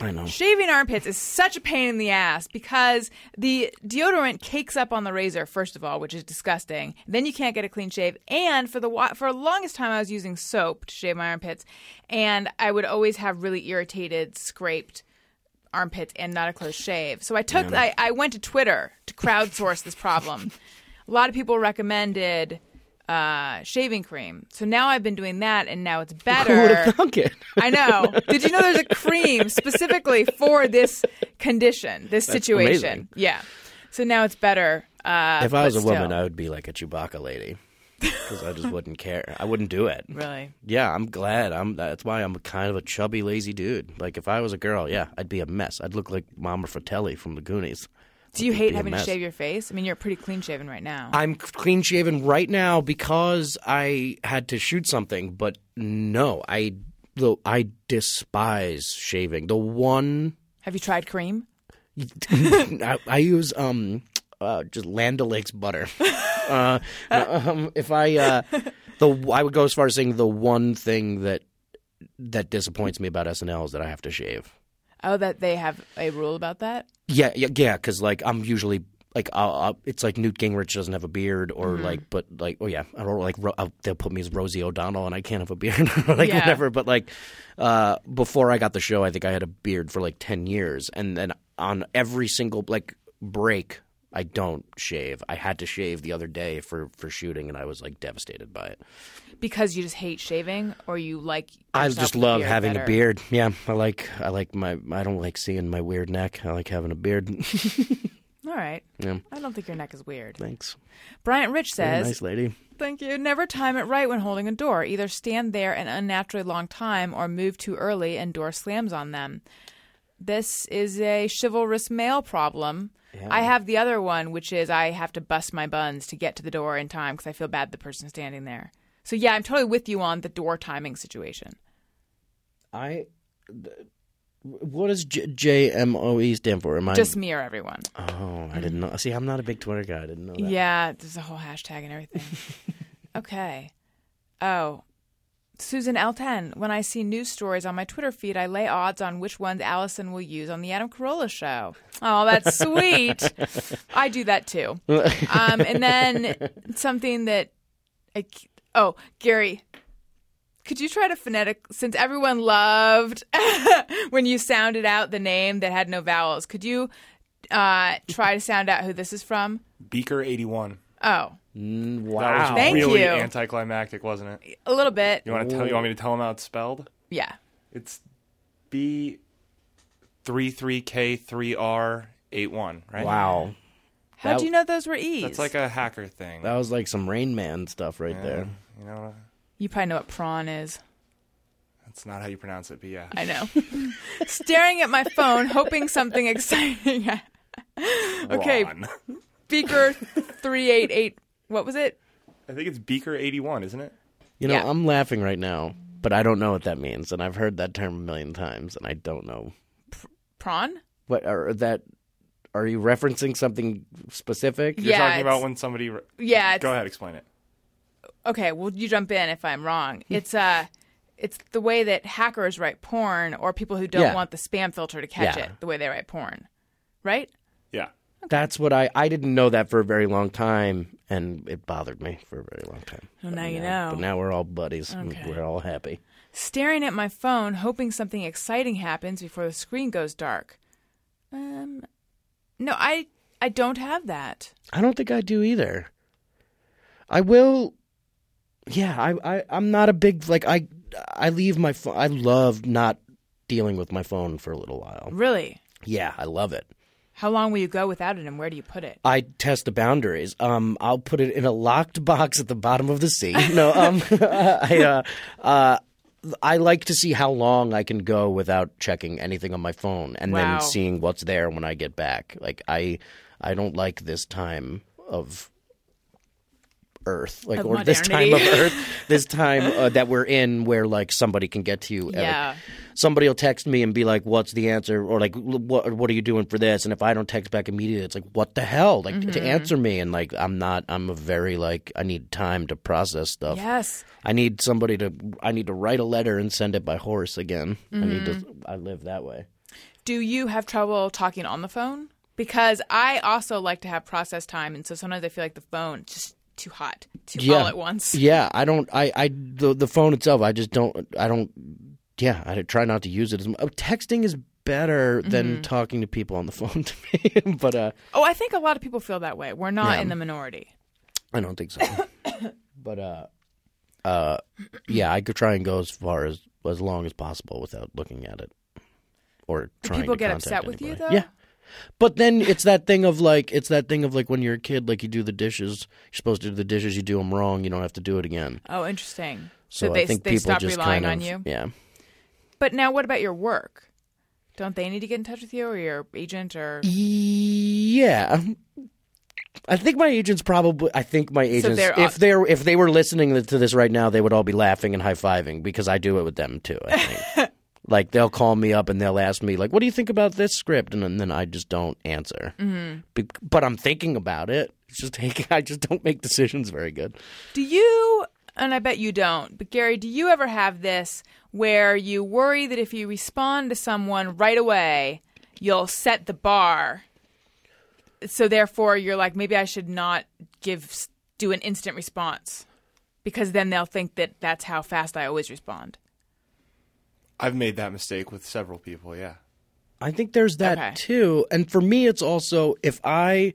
I know. Shaving armpits is such a pain in the ass because the deodorant cakes up on the razor first of all, which is disgusting. Then you can't get a clean shave, and for the wa- for the longest time I was using soap to shave my armpits, and I would always have really irritated, scraped armpits and not a close shave. So I took I, I went to Twitter to crowdsource this problem. A lot of people recommended uh, shaving cream, so now I've been doing that, and now it's better. Who would have thunk it? I know. Did you know there's a cream specifically for this condition, this situation? amazing. Yeah. So now it's better. Uh, if I was a but woman. I would be like a Chewbacca lady because I just wouldn't care. I wouldn't do it. really. Yeah, I'm glad. I'm. That's why I'm kind of a chubby, lazy dude. Like if I was a girl, yeah, I'd be a mess. I'd look like Mama Fratelli from the Goonies. Do you hate having to shave your face? I mean, you're pretty clean shaven right now. I'm clean shaven right now because I had to shoot something. But no, I the I despise shaving. The one Have you tried cream? I, I use um uh, just Land O'Lakes butter. uh, um, if I uh, the I would go as far as saying the one thing that that disappoints me about SNL is that I have to shave. Oh, that they have a rule about that. Yeah, yeah, yeah. Because like I'm usually like I'll, I'll, it's like Newt Gingrich doesn't have a beard, or Mm-hmm. like, but like, oh yeah, I don't like Ro- uh, they'll put me as Rosie O'Donnell, and I can't have a beard, like Yeah. whatever. But like, uh, before I got the show, I think I had a beard for like ten years, and then on every single like break, I don't shave. I had to shave the other day for for shooting, and I was like devastated by it. Because you just hate shaving, or you like? I just love having better? a beard. Yeah, I like I like my I don't like seeing my weird neck. I like having a beard. All right. yeah, I don't think your neck is weird. thanks. Bryant Rich says, nice lady. Thank you. Never time it right when holding a door. Either stand there an unnaturally long time or move too early and door slams on them. This is a chivalrous male problem. I have the other one, which is I have to bust my buns to get to the door in time because I feel bad the person standing there. So yeah, I'm totally with you on the door timing situation. I. th- What does J- JMOE stand for? Am I Just me or everyone. Oh, I didn't know. See, I'm not a big Twitter guy. I didn't know that. Yeah, there's a whole hashtag and everything. okay. Oh, Susan L10. When I see news stories on my Twitter feed, I lay odds on which ones Alison will use on the Adam Carolla show. Oh, that's sweet. I do that too. Um, and then something that, I, oh, Gary. Could you try to phonetic since everyone loved when you sounded out the name that had no vowels? Could you uh, try to sound out who this is from? Beaker 81. Oh, Mm, That wow. was Thank really you. anticlimactic, wasn't it? a little bit. You want to tell? You want me to tell him how it's spelled? Yeah. It's B three three K three R eight one. Right? Wow. How That- do you know those were E's? That's like a hacker thing. That was like some Rain Man stuff right there. you know. you probably know what prawn is. That's not how you pronounce it, but yeah. I know. Staring at my phone, hoping something exciting. okay, Ron. Beaker three eight eight. What was it? I think it's Beaker 81, isn't it? You know, Yeah. I'm laughing right now, but I don't know what that means, and I've heard that term a million times, and I don't know Prawn? what are that. Are you referencing something specific? You're Yeah, talking about it's- when somebody. Re- Yeah. It's, Go ahead, explain it. Okay, well, you jump in if I'm wrong. It's uh, it's the way that hackers write porn, or people who don't Yeah. want the spam filter to catch Yeah. it. The way they write porn, right? Yeah. That's what I I didn't know that for a very long time, and it bothered me for a very long time. Well, now you know. But now we're all buddies. and Okay. We're all happy. Staring at my phone, hoping something exciting happens before the screen goes dark. Um, no, I I don't have that. I don't think I do either. I will. Yeah, I, I I'm not a big like I I leave my phone. I love not dealing with my phone for a little while. Really? Yeah, I love it. How long will you go without it, and where do you put it? I test the boundaries. Um, I'll put it in a locked box at the bottom of the sea. No, um, I, uh, uh, I like to see how long I can go without checking anything on my phone, and Wow. then seeing what's there when I get back. Like I, I don't like this time of Earth, like Of or this time of. Earth, this time uh, that we're in, where like somebody can get to you. Yeah. Somebody will text me and be like, "What's the answer?" or like, "What what are you doing for this?" And if I don't text back immediately, it's like, "What the hell?" Like to Mm-hmm. answer me, and like I'm not. I'm a very like I need time to process stuff. Yes. I need somebody to. I need to write a letter and send it by horse again. I need to. Mm-hmm. I live that way. Do you have trouble talking on the phone? Because I also like to have process time, and so sometimes I feel like the phone just too hot, too all at once. Yeah, I don't. I I the the phone itself. I just don't. I don't. Yeah, I try not to use it as much. Texting is better Mm-hmm. than talking to people on the phone to me. but uh, Oh, I think a lot of people feel that way. We're not Yeah. in the minority. I don't think so. but uh, uh, yeah, I could try and go as far as as long as possible without looking at it or Do trying. people to get upset with you though? Yeah. But then it's that thing of like it's that thing of like when you're a kid, like you do the dishes. You're supposed to do the dishes. You do them wrong. You don't have to do it again. Oh, interesting. So, they I think they people stop just relying kind on of, you. Yeah. But now, what about your work? Don't they need to get in touch with you or your agent or? Yeah. I think my agents probably. I think my agents, they're- if they're if they were listening to this right now, they would all be laughing and high fiving because I do it with them too. I think. like they'll call me up and they'll ask me like, "What do you think about this script?" And then, then I just don't answer. Mm-hmm. Be- but I'm thinking about it. It's just taking. I just don't make decisions very good. Do you? And I bet you don't. But Gary, do you ever have this where you worry that if you respond to someone right away, you'll set the bar? So therefore, you're like, maybe I should not give do an instant response because then they'll think that that's how fast I always respond. I've made that mistake with several people, yeah. I think there's that Okay. too. And for me, it's also if I,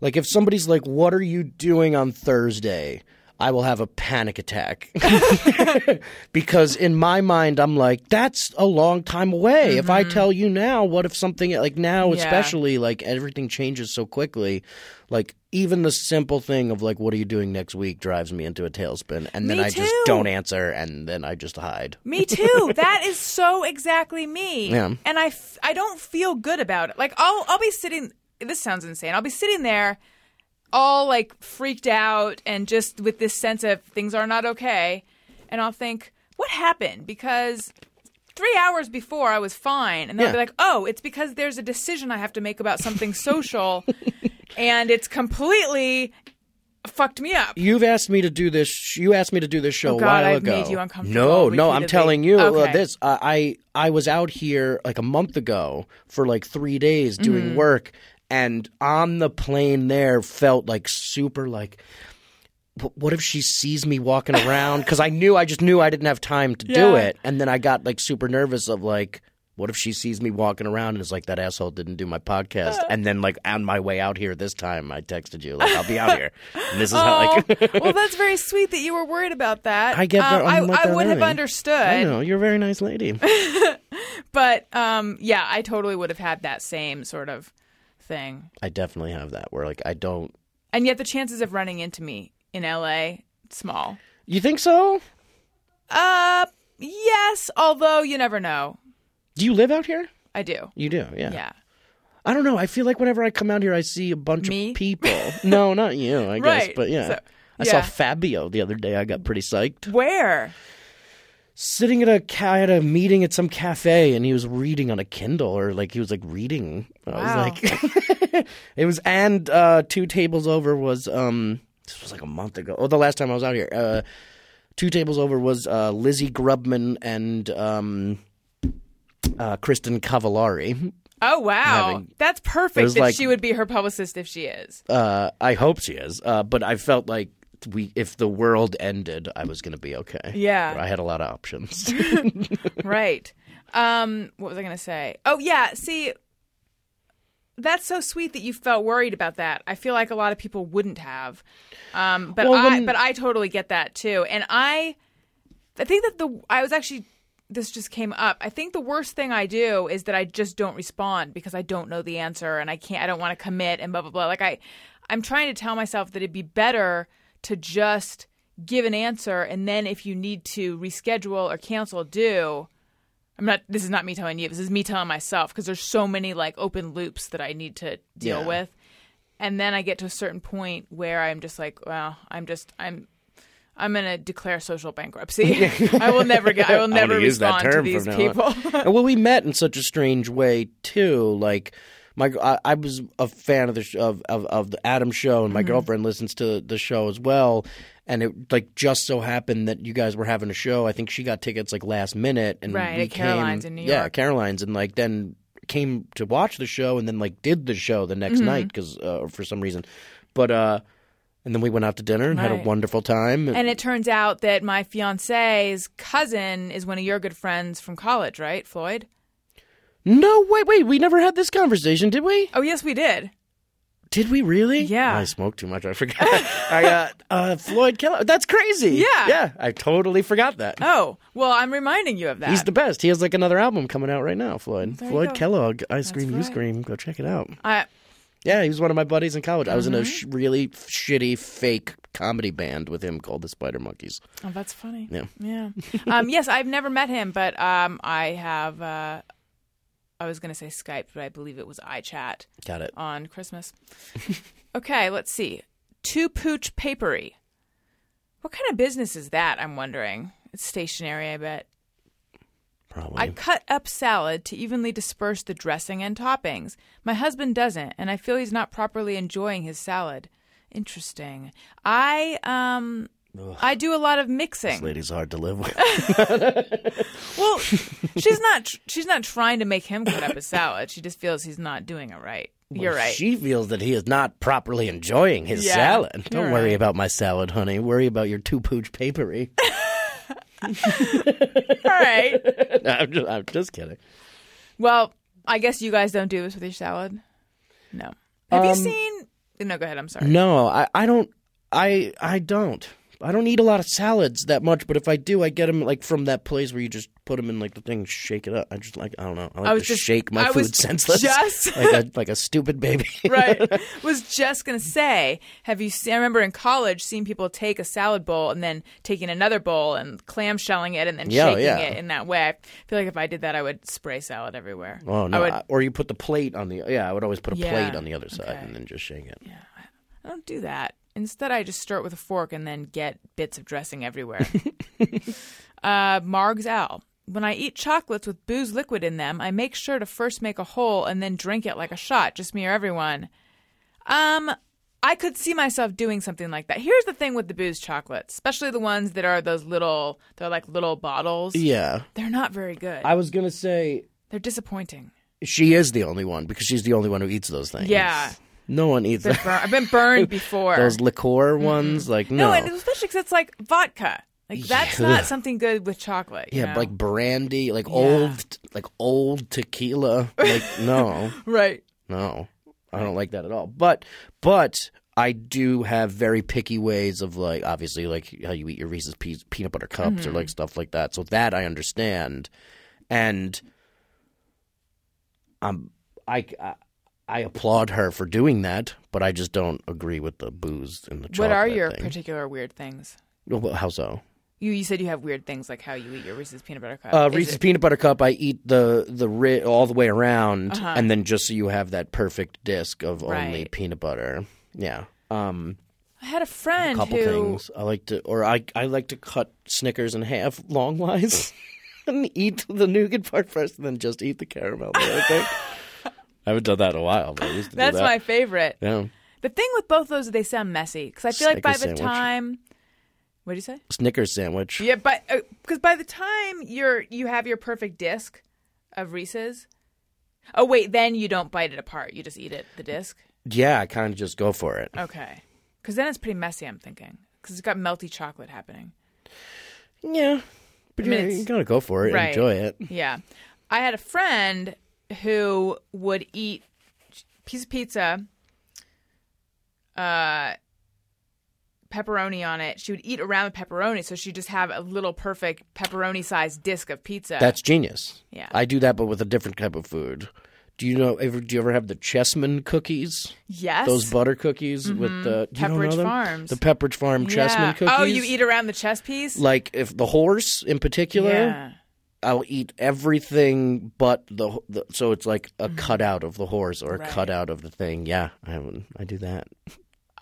like, if somebody's like, "What are you doing on Thursday?" I will have a panic attack because in my mind, I'm like, "That's a long time away." If I mm-hmm. tell you now, what if something like now, Yeah. especially like everything changes so quickly, like. Even the simple thing of like, what are you doing next week drives me into a tailspin. And then Me I just don't answer and then I just hide. Me too. that is so exactly me. Yeah. And I, f- I don't feel good about it. Like I'll I'll be sitting. This sounds insane. I'll be sitting there, all like freaked out and just with this sense of things are not okay, and I'll think, what happened? Because three hours before I was fine, and then they'll Yeah. be like, oh, it's because there's a decision I have to make about something social, and it's completely fucked me up. You've asked me to do this. You asked me to do this show Oh, a God, while I've ago. made you uncomfortable No, no, I'm telling you uh, this. Uh, I I was out here like a month ago for like three days doing Mm-hmm. work, and on the plane there felt like super like. What if she sees me walking around? Because I knew, I just knew I didn't have time to do it, and then I got like super nervous of like, what if she sees me walking around and is like that asshole didn't do my podcast? And then like on my way out here this time, I texted you like I'll be out here, and this is how like Oh, well, that's very sweet that you were worried about that. I get Um, I, like I would have understood, I know you're a very nice lady. but um, yeah, I totally would have had that same sort of thing. I definitely have that where like I don't. And yet, the chances of running into me in LA small. You think so? Uh, yes, although you never know. Do you live out here? I do. You do, yeah. Yeah. I don't know. I feel like whenever I come out here, I see a bunch Me? of people. no, not you, I guess. Right. But yeah. So- I saw. Fabio the other day. I got pretty psyched. Where? Sitting at a ca- at a meeting at some cafe, and he was reading on a Kindle, or like he was like reading. I Wow. was like, it was, and uh, two tables over was um, this was like a month ago. Oh, the last time I was out here. Uh, two tables over was uh, Lizzie Grubman and um, uh, Kristin Cavallari. Oh wow, Having- that's perfect. That like- she would be her publicist if she is. Uh, I hope she is. Uh, but I felt like we, if the world ended, I was going to be okay. Yeah. I had a lot of options. right. Um, what was I going to say? Oh yeah, see, that's so sweet that you felt worried about that. I feel like a lot of people wouldn't have. Um, but Well, I, when- but I totally get that too. And I, I think that the I was actually this just came up. I think the worst thing I do is that I just don't respond because I don't know the answer and I can't. I don't want to commit and blah blah blah. Like I, I'm trying to tell myself that it'd be better to just give an answer and then if you need to reschedule or cancel, do. I'm not. This is not me telling you. This is me telling myself because there's so many like open loops that I need to deal Yeah. with, and then I get to a certain point where I'm just like, well, I'm just I'm. I'm gonna declare social bankruptcy. I will never get. I will never that respond to these people. And, well, we met in such a strange way too. Like my, I, I was a fan of the sh- of, of of the Adam show, and my Mm-hmm. girlfriend listens to the show as well. And it like just so happened that you guys were having a show. I think she got tickets like last minute, and Right, we at Caroline's in New York. Yeah, Caroline's, and like then came to watch the show, and then like did the show the next Mm-hmm. night because uh, for some reason, but uh, and then we went out to dinner and had a wonderful time. and it turns out that my fiance's cousin is one of your good friends from college, right, Floyd? No, wait, wait, we never had this conversation, did we? Oh yes, we did. Did we really? Yeah. I smoked too much. I forgot. I got uh, Floyd Keller. That's crazy. Yeah. Yeah. I totally forgot that. Oh well, I'm reminding you of that. He's the best. He has like another album coming out right now, Floyd. There Floyd. Kellogg, I Scream, You. Scream. Go check it out. I, Yeah, he was one of my buddies in college. I was in Mm-hmm. a sh- really shitty fake comedy band with him called the Spider Monkeys. Oh, that's funny. Yeah. Yeah. um, yes, I've never met him, but um, I have. Uh, I was going to say Skype, but I believe it was iChat Got it. on Christmas. okay, let's see. Two Pooch Papery. What kind of business is that? I'm wondering. It's stationary, I bet. Probably. I cut up salad to evenly disperse the dressing and toppings. My husband doesn't, and I feel he's not properly enjoying his salad. Interesting. I um I do a lot of mixing. this lady's hard to live with. Well, she's not. She's not trying to make him cut up his salad. She just feels he's not doing it right. You're right. She feels that he is not properly enjoying his Yeah, salad. Don't worry about my salad, honey. Worry about your two pooch papery. All right. I'm, just, I'm just kidding. Well, I guess you guys don't do this with your salad. No. Have you Um, seen? No, go ahead. I'm sorry. No, I, I don't. I I don't. I don't eat a lot of salads that much, but if I do, I get them like from that place where you just put them in like the thing, shake it up. I just like I don't know. I like I was to just- shake my I food senseless, just- like a like a stupid baby. right. Was just gonna say, have you? Seen, I remember in college seeing people take a salad bowl and then taking another bowl and clamshelling it and then Yeah, shaking yeah. it in that way. I feel like if I did that, I would spray salad everywhere. Oh no! Would. I- or you put the plate on the yeah. I would always put a Yeah, plate on the other side okay. and then just shake it. Yeah, I don't do that. Instead, I just stir it with a fork and then get bits of dressing everywhere. uh, Marg's Al. When I eat chocolates with booze liquid in them, I make sure to first make a hole and then drink it like a shot. Just me or everyone. Um, I could see myself doing something like that. Here's the thing with the booze chocolates, especially the ones that are those little, they're like little bottles. Yeah, They're not very good. I was gonna say they're disappointing. she is the only one because she's the only one who eats those things. Yeah. No one eats Been bur- I've been burned before. those liqueur ones. Like No, no, and especially because it's like vodka. Like that's Yeah. not something good with chocolate. Yeah, know? like brandy, like old, like old tequila. Like no, right. no, I don't like that at all. But, but I do have very picky ways of like, obviously, like how you eat your Reese's pe- peanut butter cups or Mm-hmm. like stuff like that. So that I understand, and um, I. I I applaud her for doing that, but I just don't agree with the booze and the chocolate. What are your thing. particular weird things? Well, How so? You you said you have weird things like how you eat your Reese's peanut butter cup. Uh, Reese's it- peanut butter cup. I eat the the ri- all the way around, Uh-huh. and then just so you have that perfect disc of only peanut butter. Yeah. Um, I had a friend A couple who things I like to, or I I like to cut Snickers in half longwise and eat the nougat part first, and then just eat the caramel. Other thing. I haven't done that in a while, but I used to That's do that. my favorite. yeah. The thing with both those is they sound messy because I feel like by the sandwich. time. What do you say? Snickers sandwich. Yeah, but uh, because by the time you're you have your perfect disc of Reese's. Oh wait, then you don't bite it apart. You just eat it the disc. Yeah, I kind of just go for it. Okay, because then it's pretty messy. I'm thinking because it's got melty chocolate happening. Yeah, but I mean, it's- you gotta go for it. Right. Enjoy it. Yeah, I had a friend who would eat piece of pizza, uh, pepperoni on it. She would eat around the pepperoni, so she'd just have a little perfect pepperoni-sized disc of pizza. That's genius. Yeah. I do that, but with a different type of food. Do you know? Ever, do you ever have the Chessman cookies? yes, Those butter cookies with the you Pepperidge? Farms. The Pepperidge Farm Chessman cookies. Oh, you eat around the chess piece? like if the horse in particular. Yeah. I'll eat everything but the, the so it's like a cutout of the horse or a Mm-hmm. Right. cutout of the thing. Yeah, I I do that.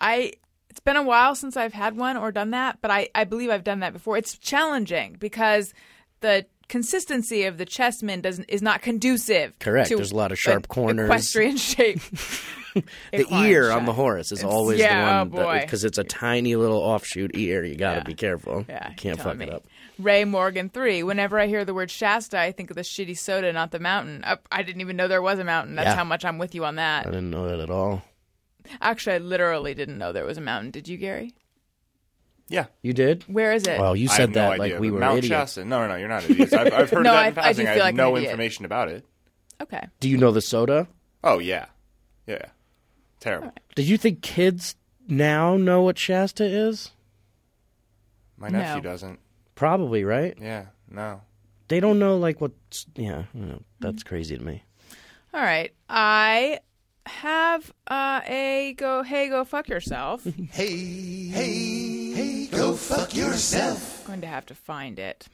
I it's been a while since I've had one or done that, but I, I believe I've done that before. It's challenging because the consistency of the chessmen doesn't is not conducive. Correct. to There's a lot of sharp an corners. Equestrian shape. the ear on the horse is It's- always yeah, the one oh because it's a tiny little offshoot ear. You got to Yeah. be careful. Yeah, you can't fuck me. it up. Ray Morgan three. Whenever I hear the word Shasta, I think of the shitty soda, not the mountain. Uh, I didn't even know there was a mountain. That's Yeah. how much I'm with you on that. I that. didn't know that at all. Actually, I literally didn't know there was a mountain. Did you, Gary? Yeah. You did? Where is it? Well, you I said have no that idea, like we but were Mount idiots. Shasta. No, no, no, you're not idiots. I've, I've heard No, of that I- in I do passing. I, feel have like an no idiot. information about it. okay. Do you know the soda? Oh yeah, yeah, terrible. Do you think kids now know what Shasta is? My nephew No. doesn't. Probably, right? Yeah, no. They don't know like what. Yeah, you know, that's Mm-hmm. crazy to me. All right. I have uh, a go. Hey, go fuck yourself. Hey, hey, hey, go fuck yourself. I'm going to have to find it.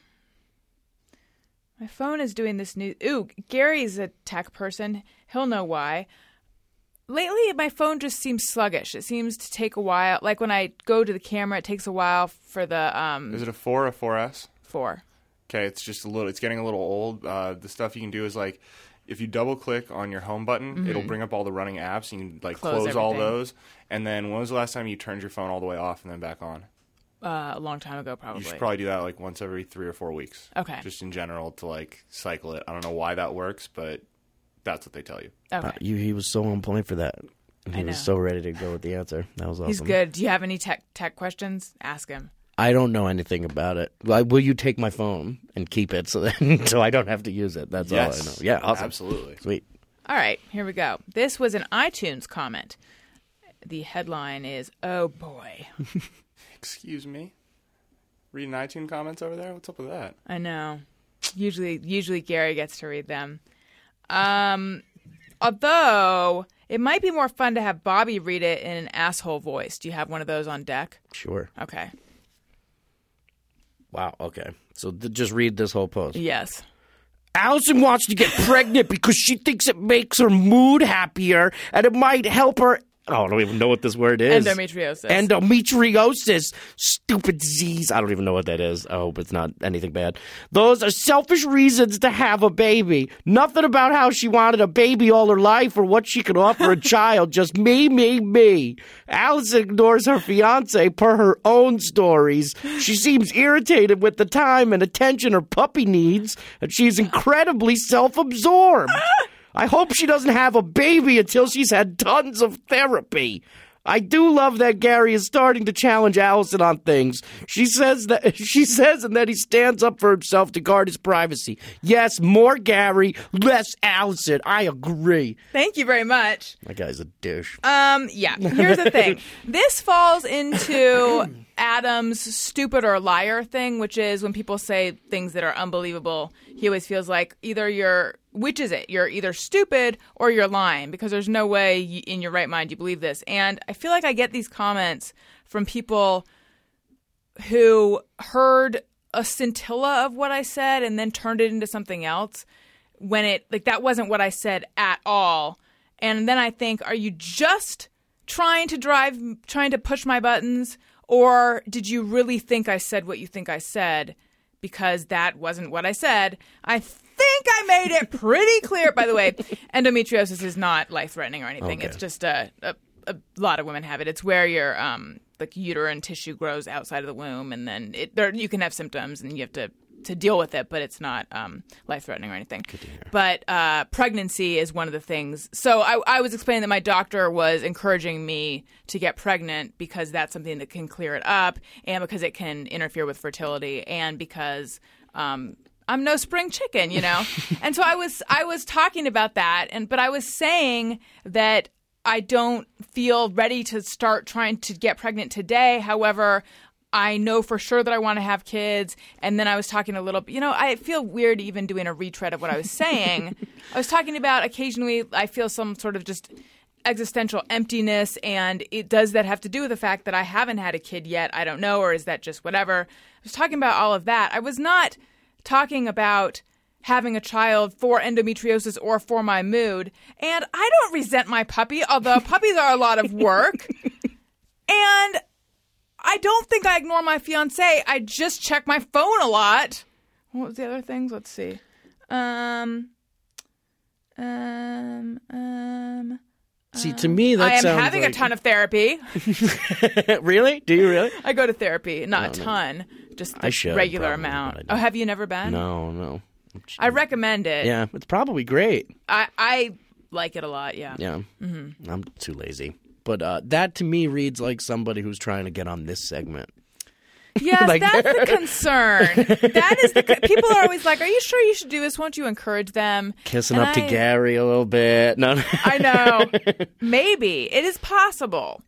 My phone is doing this new. Ooh, Gary's a tech person. He'll know why. Lately, my phone just seems sluggish. It seems to take a while. Like when I go to the camera, it takes a while for the um Is it a four or four S? four. Okay, it's just a little. It's getting a little old. Uh, the stuff you can do is like, if you double click on your home button, it'll bring up all the running apps. And you can like Mm-hmm. Close close, all those. And then when was the last time you turned your phone all the way off and then back on? Uh, a long time ago, probably. You should probably do that like once every three or four weeks. Okay. Just in general to like cycle it. I don't know why that works, but that's what they tell you. okay. Uh, you, he was so on point for that. He I was so ready to go with the answer. That was awesome. He's good. Do you have any tech tech questions? Ask him. I don't know anything about it. Like, will you take my phone and keep it so that so I don't have to use it? That's yes. all I know. Yeah, awesome. Absolutely. Sweet. All right, here we go. This was an iTunes comment. The headline is "Oh boy." Excuse me. Reading iTunes comments over there? What's up with that? I know. Usually, usually Gary gets to read them. Um, although it might be more fun to have Bobby read it in an asshole voice. Do you have one of those on deck? Sure. Okay. Wow. Okay. So th- just read this whole post. Yes. Alison wants to get pregnant because she thinks it makes her mood happier and it might help her. Oh, I don't even know what this word is. Endometriosis. Endometriosis. Stupid disease. I don't even know what that is. I hope it's not anything bad. Those are selfish reasons to have a baby. Nothing about how she wanted a baby all her life or what she could offer a child. Just me, me, me. Alison ignores her fiance per her own stories. She seems irritated with the time and attention her puppy needs, and she's incredibly self absorbed. I hope she doesn't have a baby until she's had tons of therapy. I do love that Gary is starting to challenge Alison on things. She says that she says and that he stands up for himself to guard his privacy. Yes, more Gary, less Alison. I agree. Thank you very much. That guy's a douche. Um, yeah. Here's the thing. This falls into Adam's stupid or liar thing, which is when people say things that are unbelievable. He always feels like either you're, which is it? You're either stupid or you're lying because there's no way you, in your right mind you believe this. And I feel like I get these comments from people who heard a scintilla of what I said and then turned it into something else when it like that wasn't what I said at all. And then I think, are you just trying to drive, trying to push my buttons, or did you really think I said what you think I said? Because that wasn't what I said. I think I made it pretty clear. By the way, endometriosis is not life threatening or anything. Okay. It's just a, a a lot of women have it. It's where your um like uterine tissue grows outside of the womb, and then it there you can have symptoms, and you have to to deal with it, but it's not um, life threatening or anything. But uh, pregnancy is one of the things. So I, I was explaining that my doctor was encouraging me to get pregnant because that's something that can clear it up, and because it can interfere with fertility, and because um, I'm no spring chicken, you know. and so I was I was talking about that, and but I was saying that I don't feel ready to start trying to get pregnant today. However, I know for sure that I want to have kids. And then I was talking a little, you know, I feel weird even doing a retread of what I was saying. I was talking about occasionally I feel some sort of just existential emptiness. And it does that have to do with the fact that I haven't had a kid yet? I don't know. Or is that just whatever? I was talking about all of that. I was not talking about having a child for endometriosis or for my mood. And I don't resent my puppy, although puppies are a lot of work. and I don't think I ignore my fiance. I just check my phone a lot. What was the other things? Let's see. Um, um, um. See, to me, that I am sounds having like... a ton of therapy. really? Do you really? I go to therapy, not a ton, just the I should, regular probably, amount. Oh, have you never been? No, no. I recommend it. Yeah, it's probably great. I I like it a lot. Yeah. Yeah, Mm-hmm. I'm too lazy. But uh, that to me reads like somebody who's trying to get on this segment. Yes, Like- that's the concern. that is the co- people are always like, "Are you sure you should do this? Won't you encourage them?" Kissing And up to Gary a little bit. No, no. I know. Maybe it is possible.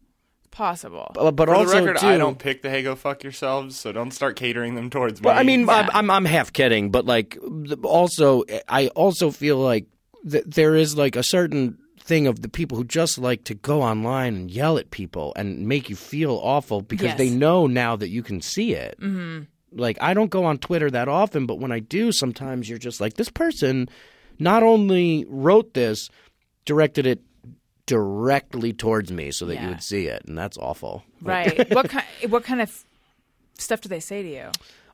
Possible. but, but For also the record, too, I don't pick the hey go fuck yourselves, so don't start catering them towards me. Well, I mean, Yeah. I'm, I'm I'm half kidding, but like also, I also feel like th- there is like a certain thing of the people who just like to go online and yell at people and make you feel awful because Yes. they know now that you can see it. Mm-hmm. Like I don't go on Twitter that often, but when I do, sometimes you're just like, this person not only wrote this, directed it directly towards me so that Yeah. you would see it, and that's awful. right. what kind? What kind of stuff do they say to you?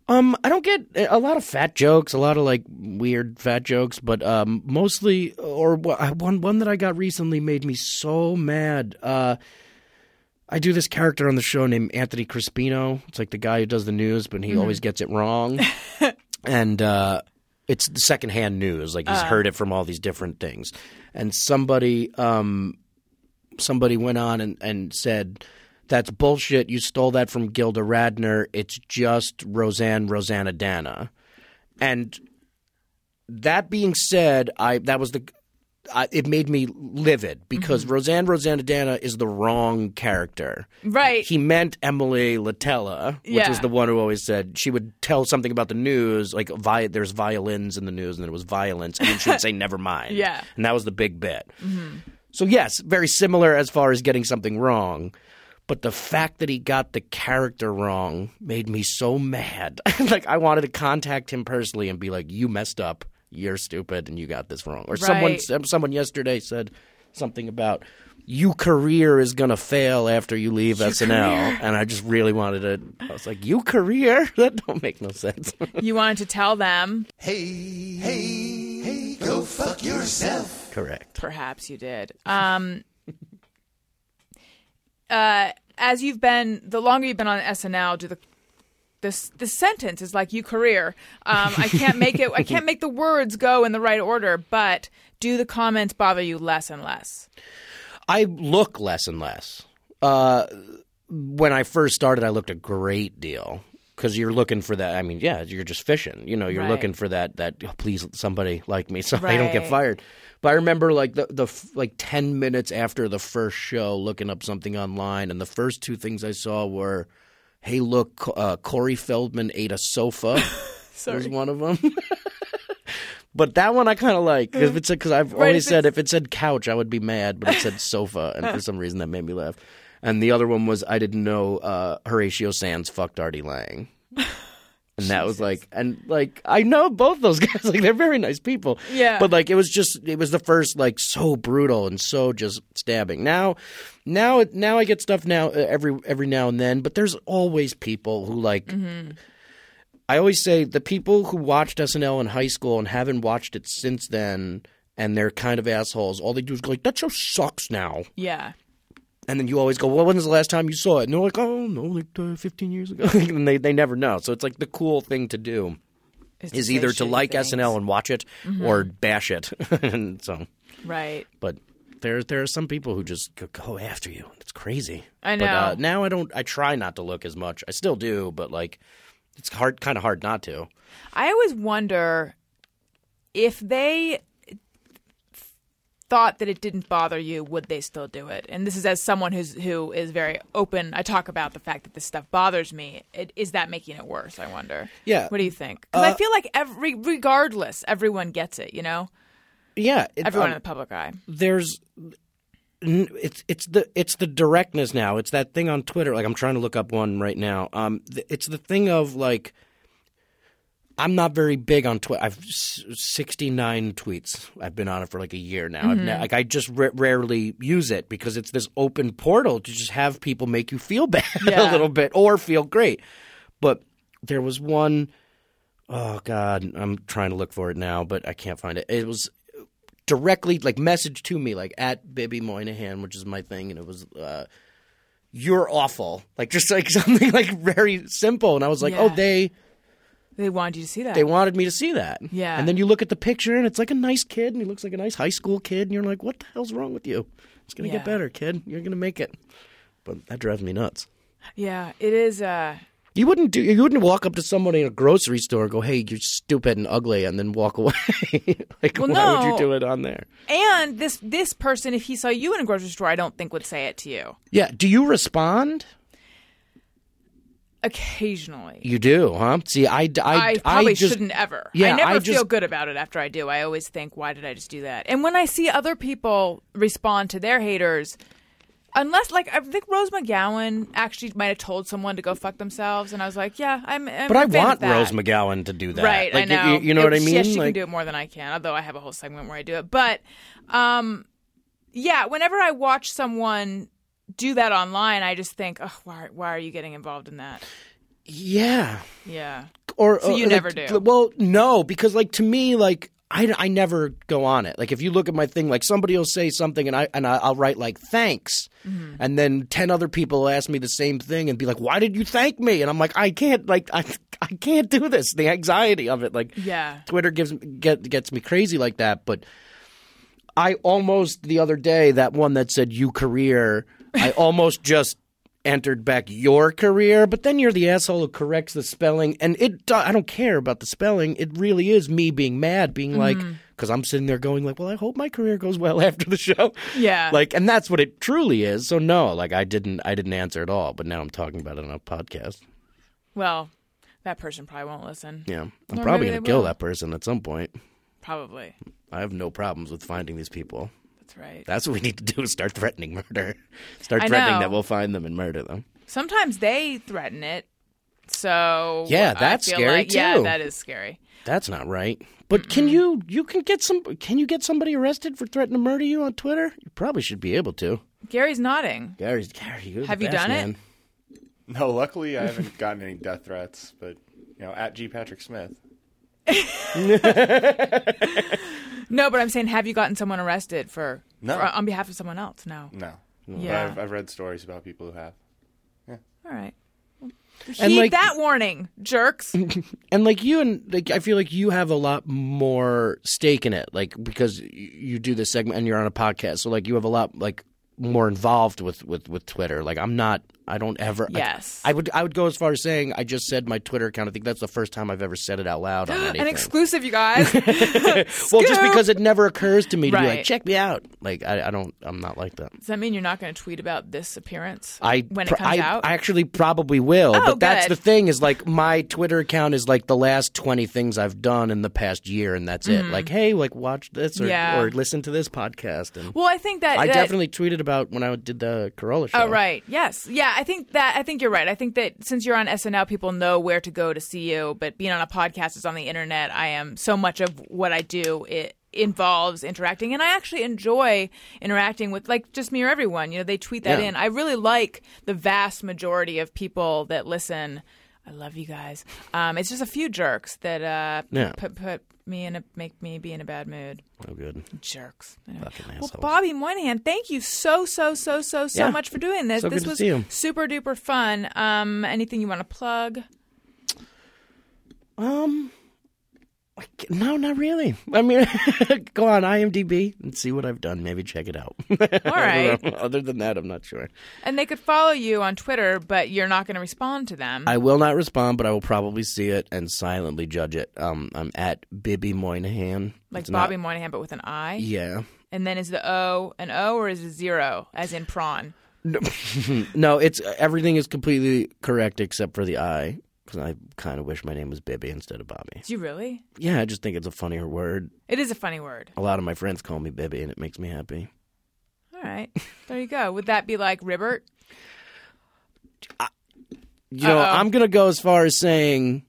Um, I don't get a lot of fat jokes, a lot of like weird fat jokes, but um, mostly, or one one that I got recently made me so mad. Uh, I do this character on the show named Anthony Crispino. It's like the guy who does the news, but he always gets it wrong, and uh, it's the secondhand news. Like he's heard it from all these different things, and somebody um, somebody went on and, and said, That's bullshit. You stole that from Gilda Radner. It's just Roseanne Roseannadanna. And that being said, I that was the I, it made me livid because mm-hmm. Roseanne Roseannadanna is the wrong character. Right. He meant Emily Litella, which Yeah. was the one who always said she would tell something about the news, like vi- there's violins in the news, and then it was violence, and then she would say never mind. Yeah. and that was the big bit. Mm-hmm. So yes, very similar as far as getting something wrong. But the fact that he got the character wrong made me so mad. like I wanted to contact him personally and be like, "You messed up. You're stupid, and you got this wrong." Or someone, Right. someone yesterday said something about you career is gonna fail after you leave SNL, and I just really wanted to. I was like, "You career? That don't make no sense." You wanted to tell them. Hey, hey, hey, go fuck yourself. Correct. Perhaps you did. Um, uh, as you've been, the longer you've been on SNL, do the this this sentence is like you career. Um, I can't make it. I can't make the words go in the right order. But do the comments bother you less and less? I look less and less. Uh, when I first started, I looked a great deal because you're looking for that. I mean, yeah, you're just fishing. You know, you're Right. looking for that. That oh, please somebody like me so I don't get Right. fired. But I remember like the the like ten minutes after the first show, looking up something online, and the first two things I saw were, "Hey, look, uh, Corey Feldman ate a sofa." was one of them. But that one I kind of like because it's because I've Right, always if said if it said couch I would be mad, but it said sofa, and for some reason that made me laugh. And the other one was I didn't know uh, Horatio Sanz fucked Artie Lange, and and that was like, and like I know both those guys, like they're very nice people. Yeah. but like it was just it was the first like so brutal and so just stabbing. Now, now it now I get stuff now uh, every every now and then, but there's always people who like. Mm-hmm. I always say the people who watched SNL in high school and haven't watched it since then, and they're kind of assholes. All they do is go like, "That show sucks now," Yeah. And then you always go, "Well, when was the last time you saw it?" And they're like, "Oh, no, like uh, 15 years ago." and they they never know. So it's like the cool thing to do Is, is either to like things. Mm-hmm. SNL and watch it or bash it. and so, Right. but there there are some people who just go, after you. It's crazy. I But uh, know. now I don't. I try not to look as much. I still do, but like it's hard, kind of hard not to. I always wonder if they thought that it didn't bother you, would they still do it? And this is as someone who's who is very open. I talk about the fact that this stuff bothers me. It, is that making it worse? I wonder. Yeah. What do you think? Because I Uh, feel like every, regardless, everyone gets it. You know, Yeah, it, everyone um, in the public eye. there's it's it's the it's the directness now. It's that thing on Twitter. Like I'm trying to look up one right now. Um, it's the thing of like I'm not very big on Twitter. I've s- 69 tweets. I've been on it for like a year now. I've ne- like I just ra- rarely use it because it's this open portal to just have people make you feel bad Yeah. a little bit or feel great. But there was one oh god, I'm trying to look for it now, but I can't find it. It was directly like message to me like at Bibby Moynihan, which is my thing, and it was uh, you're awful, like just like something like very simple, and I was like, oh, they They wanted you to see that. they wanted me to see that, Yeah. and then you look at the picture, and it's like a nice kid, and he looks like a nice high school kid, and you're like, what the hell's wrong with you? It's gonna Yeah. get better, kid. You're gonna make it. But that drives me nuts. yeah, it is. Uh, You wouldn't do. You wouldn't walk up to somebody in a grocery store and go, "Hey, you're stupid and ugly," and then walk away. like, Well, why would you do it on there? and this this person, if he saw you in a grocery store, I don't think would say it to you. Yeah. Do you respond? Occasionally. You do, huh? See, I, I, I probably just, shouldn't ever. Yeah, I never I feel just- good about it after I do. I always think, why did I just do that? And when I see other people respond to their haters, unless like I think Rose McGowan actually might have told someone to go fuck themselves, and I was like, yeah, I'm. I'm But I want. Rose McGowan to do that. Right, Like, I you- know. You, you know what I mean? Yeah, she can do it more than I can. Although I have a whole segment where I do it. But, um, yeah, whenever I watch someone do that online, I just think, oh, why, why are you getting involved in that? Yeah. Yeah. Or So or, you like, never do? Well, no, because like to me, like I, I never go on it. Like if you look at my thing, like somebody will say something and I and I, I'll write like thanks, Mm-hmm. and then ten other people will ask me the same thing and be like, why did you thank me? And I'm like, I can't like I I can't do this. The anxiety of it, like Yeah. Twitter gives get gets me crazy like that. But I almost the other day that one that said you career, I almost just entered back your career, but then you're the asshole who corrects the spelling, and it uh, I don't care about the spelling. It really is me being mad, being mm-hmm. like, because I'm sitting there going like, well, I hope my career goes well after the show. Yeah. like, and that's what it truly is. So no, like I didn't I didn't answer at all, but now I'm talking about it on a podcast. Well, that person probably won't listen. Yeah, I'm Or probably gonna kill will. that person at some point. Probably. I have no problems with finding these people. That's right. That's what we need to do is start threatening murder. Start I threatening know. that we'll find them and murder them. Sometimes they threaten it. So Yeah, I that's feel scary, like, Yeah, that is scary. That's not right. But can you you can get some can you get somebody arrested for threatening to murder you on Twitter? You probably should be able to. Gary's nodding. Gary's Gary, you're the Have you best, done it? No, luckily I haven't gotten any death threats, but you know, at G Patrick Smith. No, but I'm saying, have you gotten someone arrested for, No. for on behalf of someone else? No. No. Yeah. But I've, I've read stories about people who have. Yeah. All right. And, like- that warning, jerks. And like you and like I feel like you have a lot more stake in it, like because you do this segment and you're on a podcast, so like you have a lot like more involved with with with Twitter. Like I'm not. I don't ever. Yes. I would. I would go as far as saying I just said my Twitter account. I think that's the first time I've ever said it out loud. An exclusive, you guys. well, just because it never occurs to me to be like, check me out. Like I, I don't. I'm not like that. Does that mean you're not going to tweet about this appearance I when pr- it comes I, out? I actually probably will, Oh, but that's the thing is like my Twitter account is like the last twenty things I've done in the past year, and that's it. Like, hey, like watch this or, Mm-hmm. Yeah. or listen to this podcast, and well, I think that I that- definitely tweeted about when I did the Carolla show. Oh right, yes, yeah, I think that I think you're right. I think that since you're on SNL, people know where to go to see you. But being on a podcast is on the internet. I am so much of what I do. It involves interacting, and I actually enjoy interacting with like just me or everyone. You know, they tweet that Yeah. in. I really like the vast majority of people that listen. I love you guys. Um, it's just a few jerks that uh, Yeah. put put me in a make me be in a bad mood. Oh, good. Jerks. Anyway. Well. Bobby Moynihan, thank you so so so so so Yeah. much for doing this. So this was super duper fun. Um, anything you want to plug? Um, no, not really. I mean, go on IMDb and see what I've done. Maybe check it out. All right. Other than that, I'm not sure. And they could follow you on Twitter, but you're not going to respond to them. I will not respond, but I will probably see it and silently judge it. Um, I'm at Bibby Moynihan. like It's not- Bobby Moynihan, but with an I. yeah. And then is the O an O or is it zero, as in prawn? No, it's everything is completely correct except for the I. Because I kind of wish my name was Bibby instead of Bobby. Do you really? Yeah, I just think it's a funnier word. It is a funny word. A lot of my friends call me Bibby, and it makes me happy. All right. There you go. Would that be like Ribbert? You know, Uh-oh. I'm gonna go as far as saying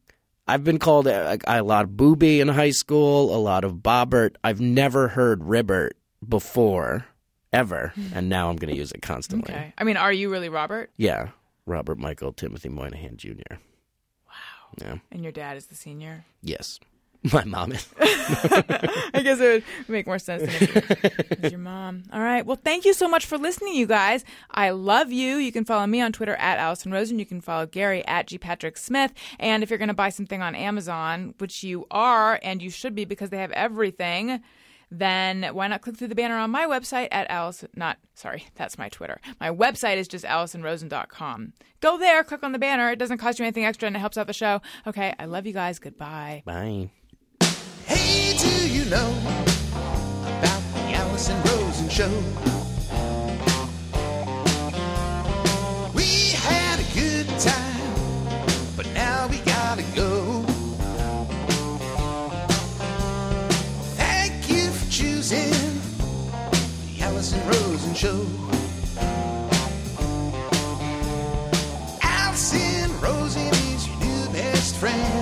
I've been called a, a lot of booby in high school, a lot of bobbert. I've never heard ribbert before, ever, and now I'm gonna use it constantly. Okay. I mean, are you really Robert? Yeah, Robert Michael Timothy Moynihan Jr. Yeah. And your dad is the senior? Yes. My mom is. I guess it would make more sense than if it was your mom. All right. Well, thank you so much for listening, you guys. I love you. You can follow me on Twitter at Alison Rosen. You can follow Gary at G Patrick Smith. And if you're going to buy something on Amazon, which you are, and you should be because they have everything, then why not click through the banner on my website at Alison? Not sorry, that's my Twitter. My website is just AlisonRosen.com. Go there, click on the banner. It doesn't cost you anything extra, and it helps out the show. Okay. I love you guys. Goodbye. Bye. Hey, do you know about the Alison Rosen show? Show. Alison Rosen is your new best friend.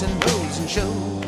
The Alison and Show.